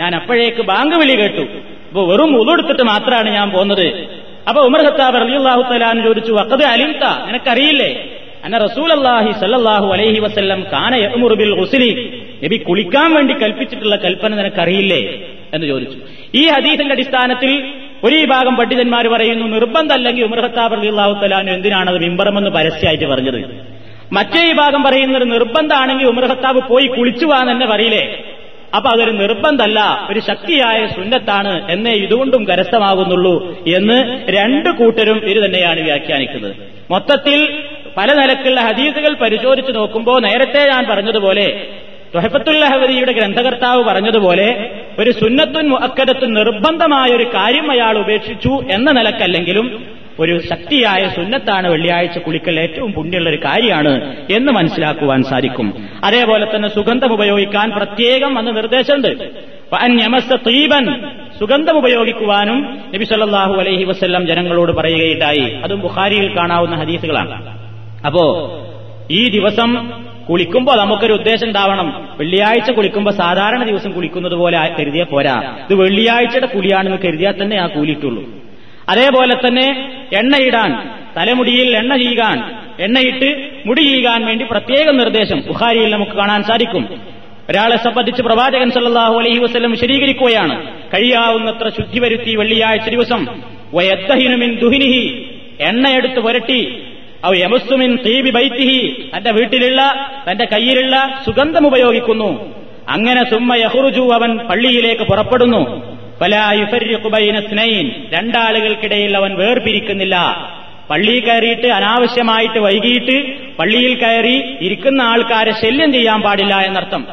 ഞാൻ അപ്പോഴേക്ക് ബാങ്ക് വിളി കേട്ടു. അപ്പൊ വെറും ഉതെടുത്തിട്ട് മാത്രമാണ് ഞാൻ പോകുന്നത് അപ്പൊ ഉമർ ഖത്താബ് റളിയല്ലാഹു തലാൻ ചോദിച്ചു അക്കത് അലിംത? നിനക്കറിയില്ലേ? അന്ന റസൂൽ അള്ളാഹി സല്ലാഹു അലൈഹി വസ്ല്ലം കാന ഹുസലി ഗുസ്ലി. നബി കുളിക്കാൻ വേണ്ടി കൽപ്പിച്ചിട്ടുള്ള കൽപ്പന നിനക്കറിയില്ലേ? എന്ന് ചോദിച്ചു. ഈ ഹദീസിന്റെ അടിസ്ഥാനത്തിൽ ഒരു വിഭാഗം പണ്ഡിതന്മാർ പറയുന്നു നിർബന്ധമല്ലെങ്കിൽ ഉമർ ഖത്താബ് റളിയല്ലാഹു തലാൻ എന്തിനാണത് മിമ്പറമെന്ന് പരസ്യമായിട്ട് പറഞ്ഞത്? മറ്റേ വിഭാഗം പറയുന്നത് നിർബന്ധമാണെങ്കിൽ ഉമർ ഖത്താബ് പോയി കുളിച്ചു പോകാൻ തന്നെ പറയില്ലേ? അപ്പൊ അതൊരു നിർബന്ധമല്ല ഒരു ശക്തിയായ സുന്നത്താണ് എന്നേ ഇതുകൊണ്ടും കരസ്ഥമാകുന്നുള്ളൂ എന്ന് രണ്ട് കൂട്ടരും ഇത് തന്നെയാണ് വ്യാഖ്യാനിക്കുന്നത്. മൊത്തത്തിൽ പല നിലക്കുള്ള ഹദീസുകൾ പരിശോധിച്ച് നോക്കുമ്പോൾ നേരത്തെ ഞാൻ പറഞ്ഞതുപോലെ തൊഹഫത്തുല്ലഹവരിയുടെ ഗ്രന്ഥകർത്താവ് പറഞ്ഞതുപോലെ ഒരു സുന്നത്തുൻ മുഅക്കദത്തും നിർബന്ധമായ ഒരു കാര്യം അയാൾ ഉപേക്ഷിച്ചു എന്ന നിലക്കല്ലെങ്കിലും ഒരു ശക്തിയായ സുന്നത്താണ് വെള്ളിയാഴ്ച കുളിക്കൽ ഏറ്റവും പുണ്യമുള്ള ഒരു കാര്യമാണ് എന്ന് മനസ്സിലാക്കുവാൻ സാധിക്കും. അതേപോലെ തന്നെ സുഗന്ധം ഉപയോഗിക്കാൻ പ്രത്യേകം അന്ന് നിർദ്ദേശമുണ്ട്. തീബൻ സുഗന്ധം ഉപയോഗിക്കുവാനും നബി സല്ലാഹു അലൈഹി വസല്ലം ജനങ്ങളോട് പറയുകയുണ്ടായി. അതും ബുഖാരിയിൽ കാണാവുന്ന ഹദീസുകളാണ്. അപ്പോ ഈ ദിവസം കുളിക്കുമ്പോൾ നമുക്കൊരു ഉദ്ദേശം ഉണ്ടാവണം. വെള്ളിയാഴ്ച കുളിക്കുമ്പോൾ സാധാരണ ദിവസം കുളിക്കുന്നത് പോലെ കരുതിയാൽ പോരാ. ഇത് വെള്ളിയാഴ്ചയുടെ കുളിയാണെന്ന് കരുതിയാൽ തന്നെ ആ കൂലിയിട്ടുള്ളൂ അതേപോലെ തന്നെ എണ്ണയിടാൻ തലമുടിയിൽ എണ്ണ ചെയ്യാൻ എണ്ണയിട്ട് മുടി ചെയ്യാൻ വേണ്ടി പ്രത്യേക നിർദ്ദേശം ബുഖാരിയിൽ നമുക്ക് കാണാൻ സാധിക്കും. ഒരാളെ സംബന്ധിച്ച് പ്രവാചകൻ സല്ലാഹു അലൈഹി വസ്ലം വിശദീകരിക്കുകയാണ് കഴിയാവുന്നത്ര ശുദ്ധി വരുത്തി വെള്ളിയാഴ്ച ദിവസം വയത്തഹിനുമിൻ ദുഹിനിഹി എണ്ണയെടുത്ത് പുരട്ടി ഔ യമസ്സുമിൻ ബൈത്തിഹി തന്റെ വീട്ടിലുള്ള തന്റെ കയ്യിലുള്ള സുഗന്ധം ഉപയോഗിക്കുന്നു. അങ്ങനെ സുമ്മ യഹുറുജു അവൻ പള്ളിയിലേക്ക് പുറപ്പെടുന്നു. രണ്ടാളുകൾക്കിടയിൽ അവൻ വേർപിരിക്കുന്നില്ല. പള്ളിയിൽ കയറിയിട്ട് അനാവശ്യമായിട്ട് വൈകിട്ട് പള്ളിയിൽ കയറി ഇരിക്കുന്ന ആൾക്കാരെ ശല്യം ചെയ്യാൻ പാടില്ല എന്നർത്ഥം.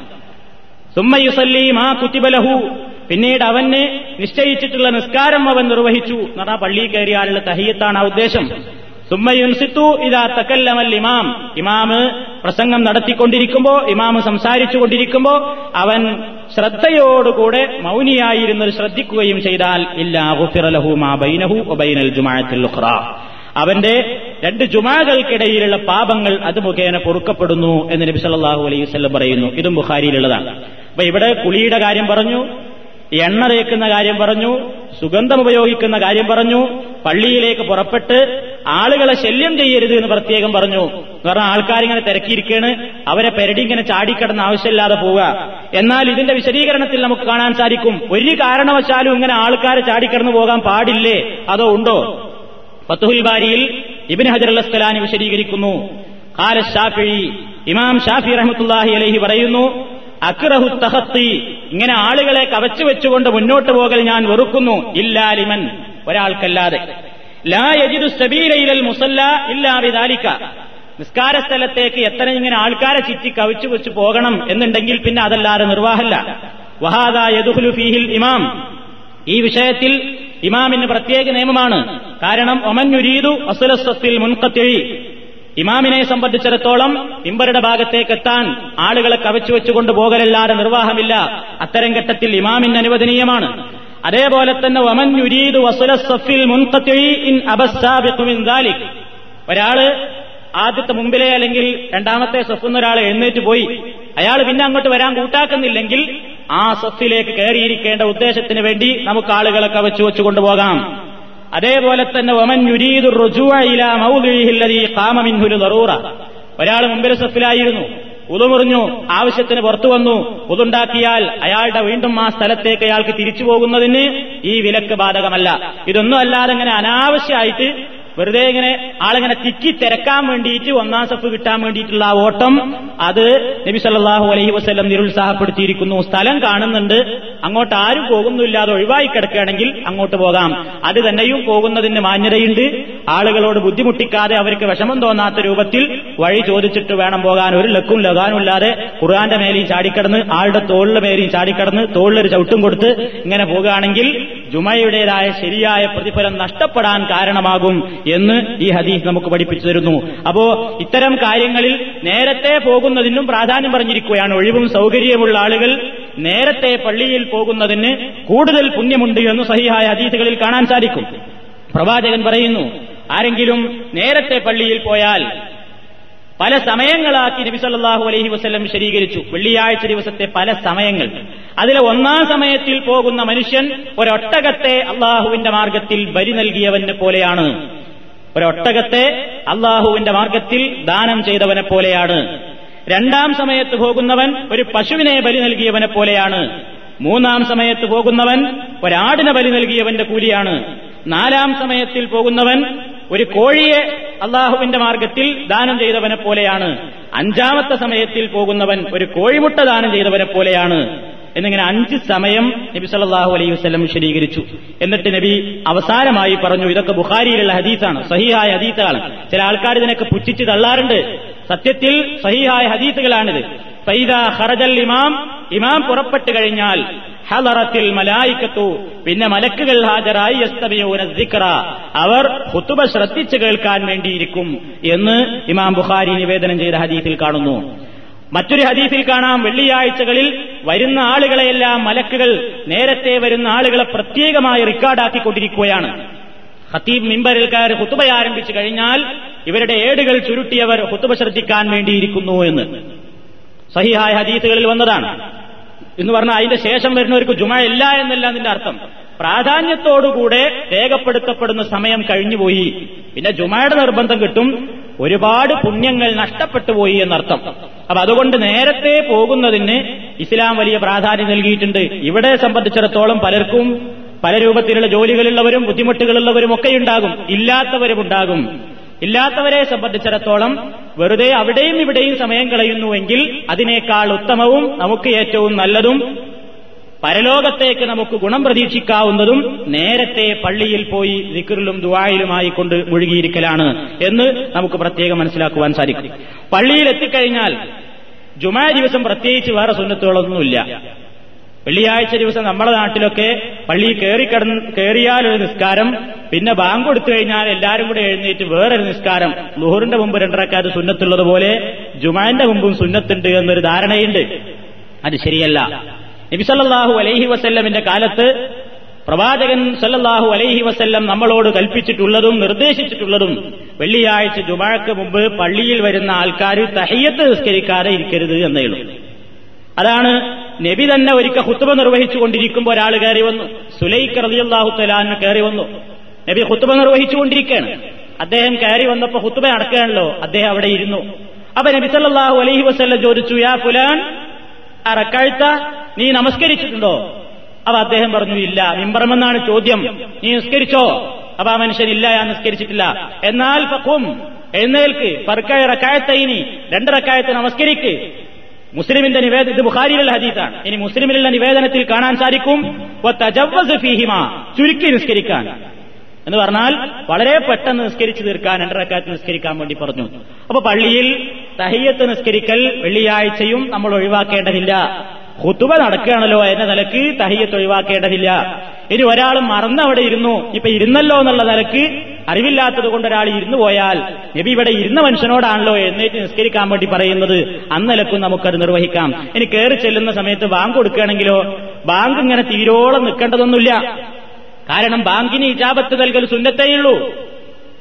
സുമ്മയുസല്ലി മാ കുത്തിബലഹു. പിന്നീട് അവന് നിശ്ചയിച്ചിട്ടുള്ള നിസ്കാരം അവൻ നിർവഹിച്ചു. എന്നാ പള്ളിയിൽ കയറിയാലുള്ള തഹിയത്താണ് ആ ഉദ്ദേശം. സുമ്മയുൻസിത്തു ഇതാ തക്കല്ലമൽ ഇമാം. ഇമാമ് പ്രസംഗം നടത്തിക്കൊണ്ടിരിക്കുമ്പോ ഇമാമ് സംസാരിച്ചു കൊണ്ടിരിക്കുമ്പോ അവൻ ശ്രദ്ധയോടുകൂടെ മൗനിയായിരുന്നത് ശ്രദ്ധിക്കുകയും ചെയ്താൽ ഇല്ലാ ഗുഫിറലഹു മാ ബൈനഹു ജുമാഅത്തിൽ അവന്റെ രണ്ട് ജുമാകൾക്കിടയിലുള്ള പാപങ്ങൾ അത് മുഖേന പൊറുക്കപ്പെടുന്നു എന്ന് നബി സല്ലാഹു അലൈഹി വസല്ലം പറയുന്നു. ഇതും ബുഖാരിയിലുള്ളതാണ്. അപ്പൊ ഇവിടെ കുളിയുടെ കാര്യം പറഞ്ഞു എണ്ണ തേക്കുന്ന കാര്യം പറഞ്ഞു സുഗന്ധം ഉപയോഗിക്കുന്ന കാര്യം പറഞ്ഞു പള്ളിയിലേക്ക് പുറപ്പെട്ട് ആളുകളെ ശല്യം ചെയ്യരുത് എന്ന് പ്രത്യേകം പറഞ്ഞു. എന്ന് പറഞ്ഞാൽ ആൾക്കാരിങ്ങനെ തിരക്കിയിരിക്കാണ് അവരെ പെരടി ഇങ്ങനെ ചാടിക്കടന്ന് ആവശ്യമില്ലാതെ പോവുക. എന്നാൽ ഇതിന്റെ വിശദീകരണത്തിൽ നമുക്ക് കാണാൻ സാധിക്കും. ഒരു കാരണവശാലും ഇങ്ങനെ ആൾക്കാരെ ചാടിക്കിടന്നു പോകാൻ പാടില്ലേ? അതോ ഉണ്ടോ? ഫത്തുഹുൽ ബാരിയിൽ ഇബിൻ ഹജർ അസ്കലാനി വിശദീകരിക്കുന്നു. കാല ഷാഫി ഇമാം ഷാഫി റഹ്മത്തുല്ലാഹി അലഹി പറയുന്നു അക്രഹു തഹത്തി. ഇങ്ങനെ ആളുകളെ കവച്ചു വെച്ചുകൊണ്ട് മുന്നോട്ട് പോകൽ ഞാൻ വെറുക്കുന്നു. ഇല്ലാലിമൻ ഒരാൾക്കല്ലാതെ. ലാ യജിദു സബീലയിലൽ മുസല്ല ഇല്ലാ വിദാലിക നിസ്കാര സ്ഥലത്തേക്ക് എത്ര ഇങ്ങനെ ആൾക്കാരെ ചുറ്റി കവിച്ചു വെച്ച് പോകണം എന്നുണ്ടെങ്കിൽ പിന്നെ അതല്ലാതെ നിർവാഹമല്ല വഹാദ ഫീഹിൽ ഇമാം. ഈ വിഷയത്തിൽ ഇമാമിന് പ്രത്യേക നിയമമാണ്. കാരണം ഒമന്നുരീതു അസുലസ്വത്തിൽ മുൻകത്തിഴി ഇമാമിനെ സംബന്ധിച്ചിടത്തോളം ഇമ്പരുടെ ഭാഗത്തേക്ക് എത്താൻ ആളുകളെ കവച്ചു വെച്ചുകൊണ്ട് പോകലല്ലാതെ നിർവാഹമില്ല. അത്തരം ഘട്ടത്തിൽ ഇമാമിന് അനുവദനീയമാണ്. അതേപോലെ തന്നെ ഒമന്നുരീതു സഫിൽ മുൻകത്തിഴി ഇൻ അബസ്സാബിഖുമിൻ ദാലിക്. ഒരാൾ ആദ്യത്തെ മുമ്പിലെ അല്ലെങ്കിൽ രണ്ടാമത്തെ സഫുന്ന ഒരാൾ എഴുന്നേറ്റ് പോയി. അയാൾ പിന്നെ അങ്ങോട്ട് വരാൻ കൂട്ടാക്കുന്നില്ലെങ്കിൽ ആ സഫിലേക്ക് കയറിയിരിക്കേണ്ട ഉദ്ദേശത്തിന് വേണ്ടി നമുക്ക് ആളുകളെ കവച്ചു വെച്ചു കൊണ്ടുപോകാം. അതേപോലെ തന്നെ വമൻ യുരീദു റുജുവ ഇല ഖാമ മിൻഹുൽ ദറൂറ ഒരാൾ മുമ്പിൽ സഫിലായിരുന്നു. ഉതുമുറിഞ്ഞു ആവശ്യത്തിന് പുറത്തു വന്നു. ഉതുണ്ടാക്കിയാൽ അയാളുടെ വീണ്ടും ആ സ്ഥലത്തേക്ക് അയാൾക്ക് തിരിച്ചു പോകുന്നതിന് ഈ വിലക്ക് ബാധകമല്ല. ഇതൊന്നും അല്ലാതെ ഇങ്ങനെ അനാവശ്യമായിട്ട് വെറുതെ ഇങ്ങനെ ആളിങ്ങനെ തിക്കി തിരക്കാൻ വേണ്ടിയിട്ട് ഒന്നാം സഫ് കിട്ടാൻ വേണ്ടിയിട്ടുള്ള ആ ഓട്ടം അത് നബി സല്ലാഹു അലൈഹി വസല്ലം നിരുത്സാഹപ്പെടുത്തിയിരിക്കുന്നു. സ്ഥലം കാണുന്നുണ്ട്. അങ്ങോട്ട് ആരും പോകുന്നില്ലാതെ ഒഴിവായി കിടക്കുകയാണെങ്കിൽ അങ്ങോട്ട് പോകാം. അത് തന്നെയും പോകുന്നതിന് മാന്യതയുണ്ട്. ആളുകളോട് ബുദ്ധിമുട്ടിക്കാതെ അവർക്ക് വിഷമം തോന്നാത്ത രൂപത്തിൽ വഴി ചോദിച്ചിട്ട് വേണം പോകാൻ. ഒരു ലക്കും ലഗാനും ഇല്ലാതെ ഖുർആന്റെ മേലെയും ചാടിക്കടന്ന് ആളുടെ തോളിലെ മേലെയും ചാടിക്കടന്ന് തോളിലൊരു ചവിട്ടും കൊടുത്ത് ഇങ്ങനെ പോകുകയാണെങ്കിൽ ജുമയുടേതായ ശരിയായ പ്രതിഫലം നഷ്ടപ്പെടാൻ കാരണമാകും എന്ന് ഈ ഹദീസ് നമുക്ക് പഠിപ്പിച്ചു തരുന്നു. അപ്പോ ഇത്തരം കാര്യങ്ങളിൽ നേരത്തെ പോകുന്നതിനും പ്രാധാന്യം പറഞ്ഞിരിക്കുകയാണ്. ഒഴിവും സൗകര്യമുള്ള ആളുകൾ നേരത്തെ പള്ളിയിൽ പോകുന്നതിന് കൂടുതൽ പുണ്യമുണ്ട് എന്ന് സഹിഹായ ഹദീസുകളിൽ കാണാൻ സാധിക്കും. പ്രവാചകൻ പറയുന്നു ആരെങ്കിലും നേരത്തെ പള്ളിയിൽ പോയാൽ പല സമയങ്ങളാക്കി നബി സല്ലല്ലാഹു അലൈഹി വസല്ലം വിശദീകരിച്ചു. വെള്ളിയാഴ്ച ദിവസത്തെ പല സമയങ്ങൾ. അതിലെ ഒന്നാം സമയത്തിൽ പോകുന്ന മനുഷ്യൻ ഒരൊട്ടകത്തെ അള്ളാഹുവിന്റെ മാർഗത്തിൽ ബലി നൽകിയവന്റെ പോലെയാണ്. ഒരൊട്ടകത്തെ അള്ളാഹുവിന്റെ മാർഗത്തിൽ ദാനം ചെയ്തവനെ പോലെയാണ്. രണ്ടാം സമയത്ത് പോകുന്നവൻ ഒരു പശുവിനെ ബലി നൽകിയവനെ പോലെയാണ്. മൂന്നാം സമയത്ത് പോകുന്നവൻ ഒരാടിനെ ബലി നൽകിയവന്റെ കൂലിയാണ്. നാലാം സമയത്തിൽ പോകുന്നവൻ ഒരു കോഴിയെ അള്ളാഹുവിന്റെ മാർഗത്തിൽ ദാനം ചെയ്തവനെ പോലെയാണ്. അഞ്ചാമത്തെ സമയത്തിൽ പോകുന്നവൻ ഒരു കോഴിമുട്ട ദാനം ചെയ്തവനെ പോലെയാണ്. എന്നിങ്ങനെ അഞ്ച് സമയം നബി സല്ലാഹു അലൈഹി വസ്ലം വിശദീകരിച്ചു. എന്നിട്ട് നബി അവസാനമായി പറഞ്ഞു ഇതൊക്കെ ബുഖാരിയിലുള്ള ഹദീസാണ് സഹിഹായ ഹദീസാണ്. ചില ആൾക്കാർ ഇതിനൊക്കെ പുച്ഛിച്ച് തള്ളാറുണ്ട്. സത്യത്തിൽ സഹിഹായ ഹദീസുകളാണിത്. പൈത ഖറജൽ ഇമാം ഇമാം പുറപ്പെട്ടു കഴിഞ്ഞാൽ ഹലറത്തിൽ മലായിക്കത്തു പിന്നെ മലക്കുകൾ ഹാജരായി യസ്തമിയൂന ദിക്റ അവർ ഹുത്തുബ ശ്രദ്ധിച്ചു കേൾക്കാൻ വേണ്ടിയിരിക്കും എന്ന് ഇമാം ബുഖാരി നിവേദനം ചെയ്ത ഹദീസിൽ കാണുന്നു. മറ്റൊരു ഹദീസിൽ കാണാം വെള്ളിയാഴ്ചകളിൽ വരുന്ന ആളുകളെയെല്ലാം മലക്കുകൾ നേരത്തെ വരുന്ന ആളുകളെ പ്രത്യേകമായി റെക്കോർഡാക്കിക്കൊണ്ടിരിക്കുകയാണ്. ഹത്തീബ് മിമ്പറിൽ കയറി ആരംഭിച്ചു കഴിഞ്ഞാൽ ഇവരുടെ ഏടുകൾ ചുരുട്ടിയവർ ഹുത്തുബ ശ്രദ്ധിക്കാൻ വേണ്ടിയിരിക്കുന്നു എന്ന്. സഹിഹായ ഹദീസുകളിൽ വന്നതാണ്. എന്ന് പറഞ്ഞാൽ അതിന്റെ ശേഷം വരുന്നവർക്ക് ജുമ ഇല്ല എന്നല്ല അതിന്റെ അർത്ഥം. പ്രാധാന്യത്തോടുകൂടെ രേഖപ്പെടുത്തപ്പെടുന്ന സമയം കഴിഞ്ഞുപോയി. പിന്നെ ജുമായുടെ നിർബന്ധം കിട്ടും. ഒരുപാട് പുണ്യങ്ങൾ നഷ്ടപ്പെട്ടു പോയി എന്നർത്ഥം. അപ്പൊ അതുകൊണ്ട് നേരത്തെ പോകുന്നതിന് ഇസ്ലാം വലിയ പ്രാധാന്യം നൽകിയിട്ടുണ്ട്. ഇവിടെ സംബന്ധിച്ചിടത്തോളം പലർക്കും പല രൂപത്തിലുള്ള ജോലികളുള്ളവരും ബുദ്ധിമുട്ടുകളുള്ളവരും ഒക്കെ ഉണ്ടാകും. ഇല്ലാത്തവരും ഉണ്ടാകും ഇല്ലാത്തവരെ സംബന്ധിച്ചിടത്തോളം വെറുതെ അവിടെയും ഇവിടെയും സമയം കളയുന്നുവെങ്കിൽ അതിനേക്കാൾ ഉത്തമവും നമുക്ക് ഏറ്റവും നല്ലതും പരലോകത്തേക്ക് നമുക്ക് ഗുണം പ്രതീക്ഷിക്കാവുന്നതും നേരത്തെ പള്ളിയിൽ പോയി ദിക്കറിലും ദുവായിലുമായി കൊണ്ട് മുഴുകിയിരിക്കലാണ് എന്ന് നമുക്ക് പ്രത്യേകം മനസ്സിലാക്കുവാൻ സാധിക്കും. പള്ളിയിൽ എത്തിക്കഴിഞ്ഞാൽ ജുമാ ദിവസം പ്രത്യേകിച്ച് വേറെ സുന്നത്തുകളൊന്നുമില്ല. വെള്ളിയാഴ്ച ദിവസം നമ്മുടെ നാട്ടിലൊക്കെ പള്ളി കയറി കയറിയാൽ ഒരു നിസ്കാരം പിന്നെ ബാങ്ക് കൊടുത്തു കഴിഞ്ഞാൽ എല്ലാവരും കൂടെ എഴുന്നേറ്റ് വേറൊരു നിസ്കാരം. ലുഹറിന്റെ മുമ്പ് രണ്ടരക്കാർ സുന്നത്തുള്ളത് പോലെ ജുമാന്റെ മുമ്പും സുന്നത്തുണ്ട് എന്നൊരു ധാരണയുണ്ട്. അത് ശരിയല്ല. നബി സല്ലല്ലാഹു അലൈഹി വസല്ലമിന്റെ കാലത്ത് പ്രവാചകൻ സല്ലാഹു അലൈഹി വസല്ലം നമ്മളോട് കൽപ്പിച്ചിട്ടുള്ളതും നിർദ്ദേശിച്ചിട്ടുള്ളതും വെള്ളിയാഴ്ച ജുമാഴക്ക് മുമ്പ് പള്ളിയിൽ വരുന്ന ആൾക്കാർ തഹയ്യത്ത് നിസ്കരിക്കാതെ ഇരിക്കരുത് എന്നേ അതാണ് നബി തന്നെ ഒരിക്കൽ ഹുത്തുബ നിർവഹിച്ചുകൊണ്ടിരിക്കുമ്പോൾ ഒരാൾ കയറി വന്നു. സുലൈഖ് റളിയല്ലാഹു തലാന് കയറി വന്നു. നബി ഹുത്തുബ നിർവഹിച്ചുകൊണ്ടിരിക്കുകയാണ്. അദ്ദേഹം കയറി വന്നപ്പോ ഹുത്തുബ നടക്കുകയാണല്ലോ. അദ്ദേഹം അവിടെ ഇരുന്നു. അപ്പൊ നബി സല്ലാഹു അലൈഹി വസ്ല്ലം ചോദിച്ചു യാ ഫുലാൻ അറക്കഴുത്ത നീ നമസ്കരിച്ചിട്ടുണ്ടോ? അപ്പൊ അദ്ദേഹം പറഞ്ഞു ഇല്ല മിമ്പറമെന്നാണ് ചോദ്യം. നീ നിസ്കരിച്ചോ? അപ്പൊ ആ മനുഷ്യൻ ഇല്ല ഞാൻ നിസ്കരിച്ചിട്ടില്ല. എന്നാൽ പക്കും എഴുന്നേൽക്ക് പർക്കായ റക്കായത്തൈനി രണ്ട് റക്കായത്ത് നമസ്കരിക്ക്. മുസ്ലിമിന്റെ നിവേദന ഇത് ബുഖാരിയിലുള്ള ഹദീസാണ്. ഇനി മുസ്ലിമിലുള്ള നിവേദനത്തിൽ കാണാൻ സാധിക്കും ചുരുക്കി നിസ്കരിക്കാൻ. എന്ന് പറഞ്ഞാൽ വളരെ പെട്ടെന്ന് നിസ്കരിച്ചു തീർക്കാൻ രണ്ടരക്കാലത്ത് നിസ്കരിക്കാൻ വേണ്ടി പറഞ്ഞു. അപ്പൊ പള്ളിയിൽ തഹയ്യത്ത് നിസ്കരിക്കൽ വെള്ളിയാഴ്ചയും നമ്മൾ ഒഴിവാക്കേണ്ടതില്ല. ഹുത്തുബ നടക്കുകയാണല്ലോ എന്ന നിലയ്ക്ക് തഹിയത്ത് ഒഴിവാക്കേണ്ടതില്ല. ഇനി ഒരാൾ മറന്ന് അവിടെ ഇരുന്നു. ഇപ്പൊ ഇരുന്നല്ലോ എന്നുള്ള നിലയ്ക്ക് അറിവില്ലാത്തത് കൊണ്ട് ഒരാൾ ഇരുന്നു പോയാൽ നബി ഇവിടെ ഇരുന്ന മനുഷ്യനോടാണല്ലോ എഴുന്നേറ്റ് നിസ്കരിക്കാൻ വേണ്ടി പറയുന്നത്. അന്നലക്കും നമുക്കത് നിർവഹിക്കാം. ഇനി കയറി ചെല്ലുന്ന സമയത്ത് ബാങ്ക് കൊടുക്കുകയാണെങ്കിലോ ബാങ്ക് ഇങ്ങനെ തീരോളം നിൽക്കേണ്ടതൊന്നുമില്ല. കാരണം ബാങ്കിന് ഇജാബത്ത് നൽകൽ സുന്നത്തേയുള്ളൂ.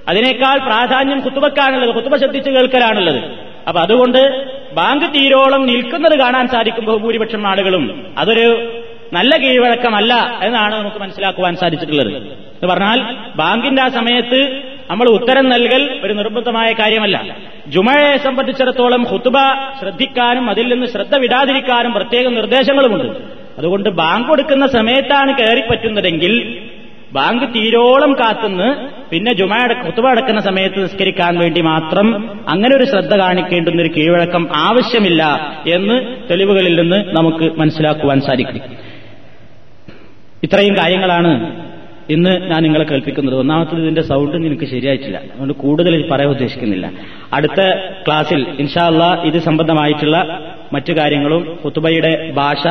അതിനേക്കാൾ പ്രാധാന്യം കുത്തുബക്കാണുള്ളത്. കുത്തുബ ശ്രദ്ധിച്ച് കേൾക്കലാണുള്ളത്. അപ്പൊ അതുകൊണ്ട് ബാങ്ക് തീരോളം നിൽക്കുന്നത് കാണാൻ സാധിക്കും ബഹുഭൂരിപക്ഷം ആളുകളും. അതൊരു നല്ല കീഴ്വഴക്കമല്ല എന്നാണ് നമുക്ക് മനസ്സിലാക്കുവാൻ സാധിച്ചിട്ടുള്ളത്. എന്ന് പറഞ്ഞാൽ ബാങ്കിന്റെ ആ സമയത്ത് നമ്മൾ ഉത്തരം നൽകൽ ഒരു നിർബന്ധമായ കാര്യമല്ല. ജുമയെ സംബന്ധിച്ചിടത്തോളം ഹുത്തുബ ശ്രദ്ധിക്കാനും അതിൽ നിന്ന് ശ്രദ്ധ വിടാതിരിക്കാനും പ്രത്യേക നിർദ്ദേശങ്ങളുമുണ്ട്. അതുകൊണ്ട് ബാങ്ക് കൊടുക്കുന്ന സമയത്താണ് കയറി പറ്റുന്നതെങ്കിൽ ബാങ്ക് തീരോളം കാത്തുനിന്ന് പിന്നെ ജുമ കുത്തുവ അടക്കുന്ന സമയത്ത് നിസ്കരിക്കാൻ വേണ്ടി മാത്രം അങ്ങനെ ഒരു ശ്രദ്ധ കാണിക്കേണ്ടുന്ന ഒരു കീഴ്വഴക്കം ആവശ്യമില്ല എന്ന് തെളിവുകളിൽ നിന്ന് നമുക്ക് മനസ്സിലാക്കുവാൻ സാധിക്കും. ഇത്രയും കാര്യങ്ങളാണ് ഇന്ന് ഞാൻ നിങ്ങളെ കേൾപ്പിക്കുന്നത്. ഒന്നാമത്തത് ഇതിന്റെ സൗണ്ട് നിനക്ക് ശരിയായിട്ടില്ല. അതുകൊണ്ട് കൂടുതൽ പറയാൻ ഉദ്ദേശിക്കുന്നില്ല. അടുത്ത ക്ലാസ്സിൽ ഇൻഷാല്ല ഇത് സംബന്ധമായിട്ടുള്ള മറ്റു കാര്യങ്ങളും കുത്തുബയുടെ ഭാഷ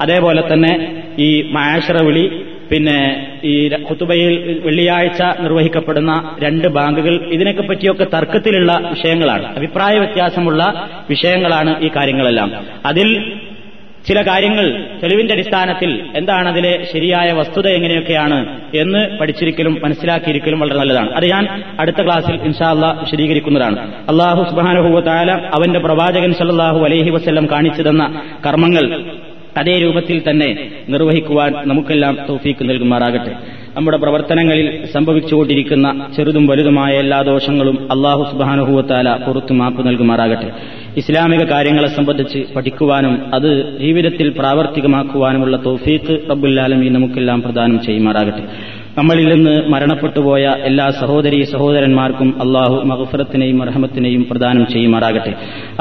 അതേപോലെ തന്നെ ഈ മാഷറ വിളി പിന്നെ ഈ കുത്തുബയിൽ വെള്ളിയാഴ്ച നിർവഹിക്കപ്പെടുന്ന രണ്ട് ബാങ്കുകൾ ഇതിനൊക്കെ പറ്റിയൊക്കെ തർക്കത്തിലുള്ള വിഷയങ്ങളാണ്. അഭിപ്രായ വ്യത്യാസമുള്ള വിഷയങ്ങളാണ് ഈ കാര്യങ്ങളെല്ലാം. അതിൽ ചില കാര്യങ്ങൾ തെളിവിന്റെ അടിസ്ഥാനത്തിൽ എന്താണ് അതിലെ ശരിയായ വസ്തുത എങ്ങനെയൊക്കെയാണ് എന്ന് പഠിച്ചിരിക്കലും മനസ്സിലാക്കിയിരിക്കലും വളരെ നല്ലതാണ്. അത് ഞാൻ അടുത്ത ക്ലാസ്സിൽ ഇൻഷാല്ല വിശദീകരിക്കുന്നതാണ്. അള്ളാഹു സുബാനുഭൂവത്തായ അവന്റെ പ്രവാചകൻ സല്ലാഹു അലഹി വസ്ല്ലം കാണിച്ചു തന്ന കർമ്മങ്ങൾ അതേ രൂപത്തിൽ തന്നെ നിർവഹിക്കുവാൻ നമുക്കെല്ലാം തൗഫീക്ക് നൽകുമാറാകട്ടെ. നമ്മുടെ പ്രവർത്തനങ്ങളിൽ സംഭവിച്ചുകൊണ്ടിരിക്കുന്ന ചെറുതും വലുതുമായ എല്ലാ ദോഷങ്ങളും അള്ളാഹു സുബാനുഭൂവത്താല പുറത്തു മാപ്പ് നൽകുമാറാകട്ടെ. ഇസ്ലാമിക കാര്യങ്ങളെ സംബന്ധിച്ച് പഠിക്കുവാനും അത് ജീവിതത്തിൽ പ്രാവർത്തികമാക്കുവാനുമുള്ള തൗഫീഖ് റബ്ബുല്ലാലമി നമുക്കെല്ലാം പ്രദാനം ചെയ്യുമാറാകട്ടെ. നമ്മളിൽ നിന്ന് മരണപ്പെട്ടുപോയ എല്ലാ സഹോദരി സഹോദരന്മാർക്കും അള്ളാഹു മഹഫറത്തിനെയും അർഹമത്തിനെയും പ്രദാനം ചെയ്യുമാറാകട്ടെ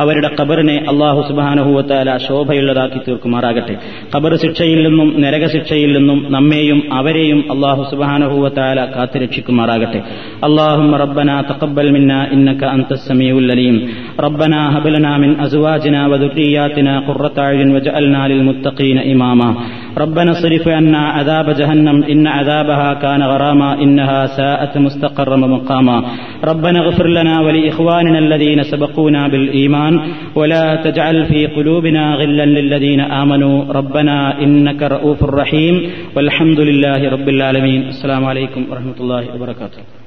അവരുടെ ഖബറിനെ അള്ളാഹു സുബാനഹുവത്താല ശോഭയുള്ളതാക്കി തീർക്കുമാറാകട്ടെ ഖബർ ശിക്ഷയിൽ നിന്നും നരക ശിക്ഷയിൽ നിന്നും നമ്മെയും അവരെയും അള്ളാഹു സുബാനഹുവത്താല കാത്തുരക്ഷിക്കുമാറാകട്ടെ അള്ളാഹു റബ്ബന തഖബ്ബൽ മിന്ന ഇന്നക അൻത സമീഉൽ അലീം റബ്ബന ഹബ് ലനാ മിൻ അസ്വാജിനാ വദുർരിയാതിനാ ഖുർറത അയ്യുൻ വജഅൽനാ ലിൽ മുത്തഖീന ഇമാമാ ربنا اصرف عنا عذاب جهنم إن عذابها كان غراما إنها ساءت مستقرا ومقاما. ربنا اغفر لنا ولإخواننا الذين سبقونا بالإيمان ولا تجعل في قلوبنا غلا للذين آمنوا. ربنا إنك رؤوف رحيم والحمد لله رب العالمين. السلام عليكم ورحمة الله وبركاته.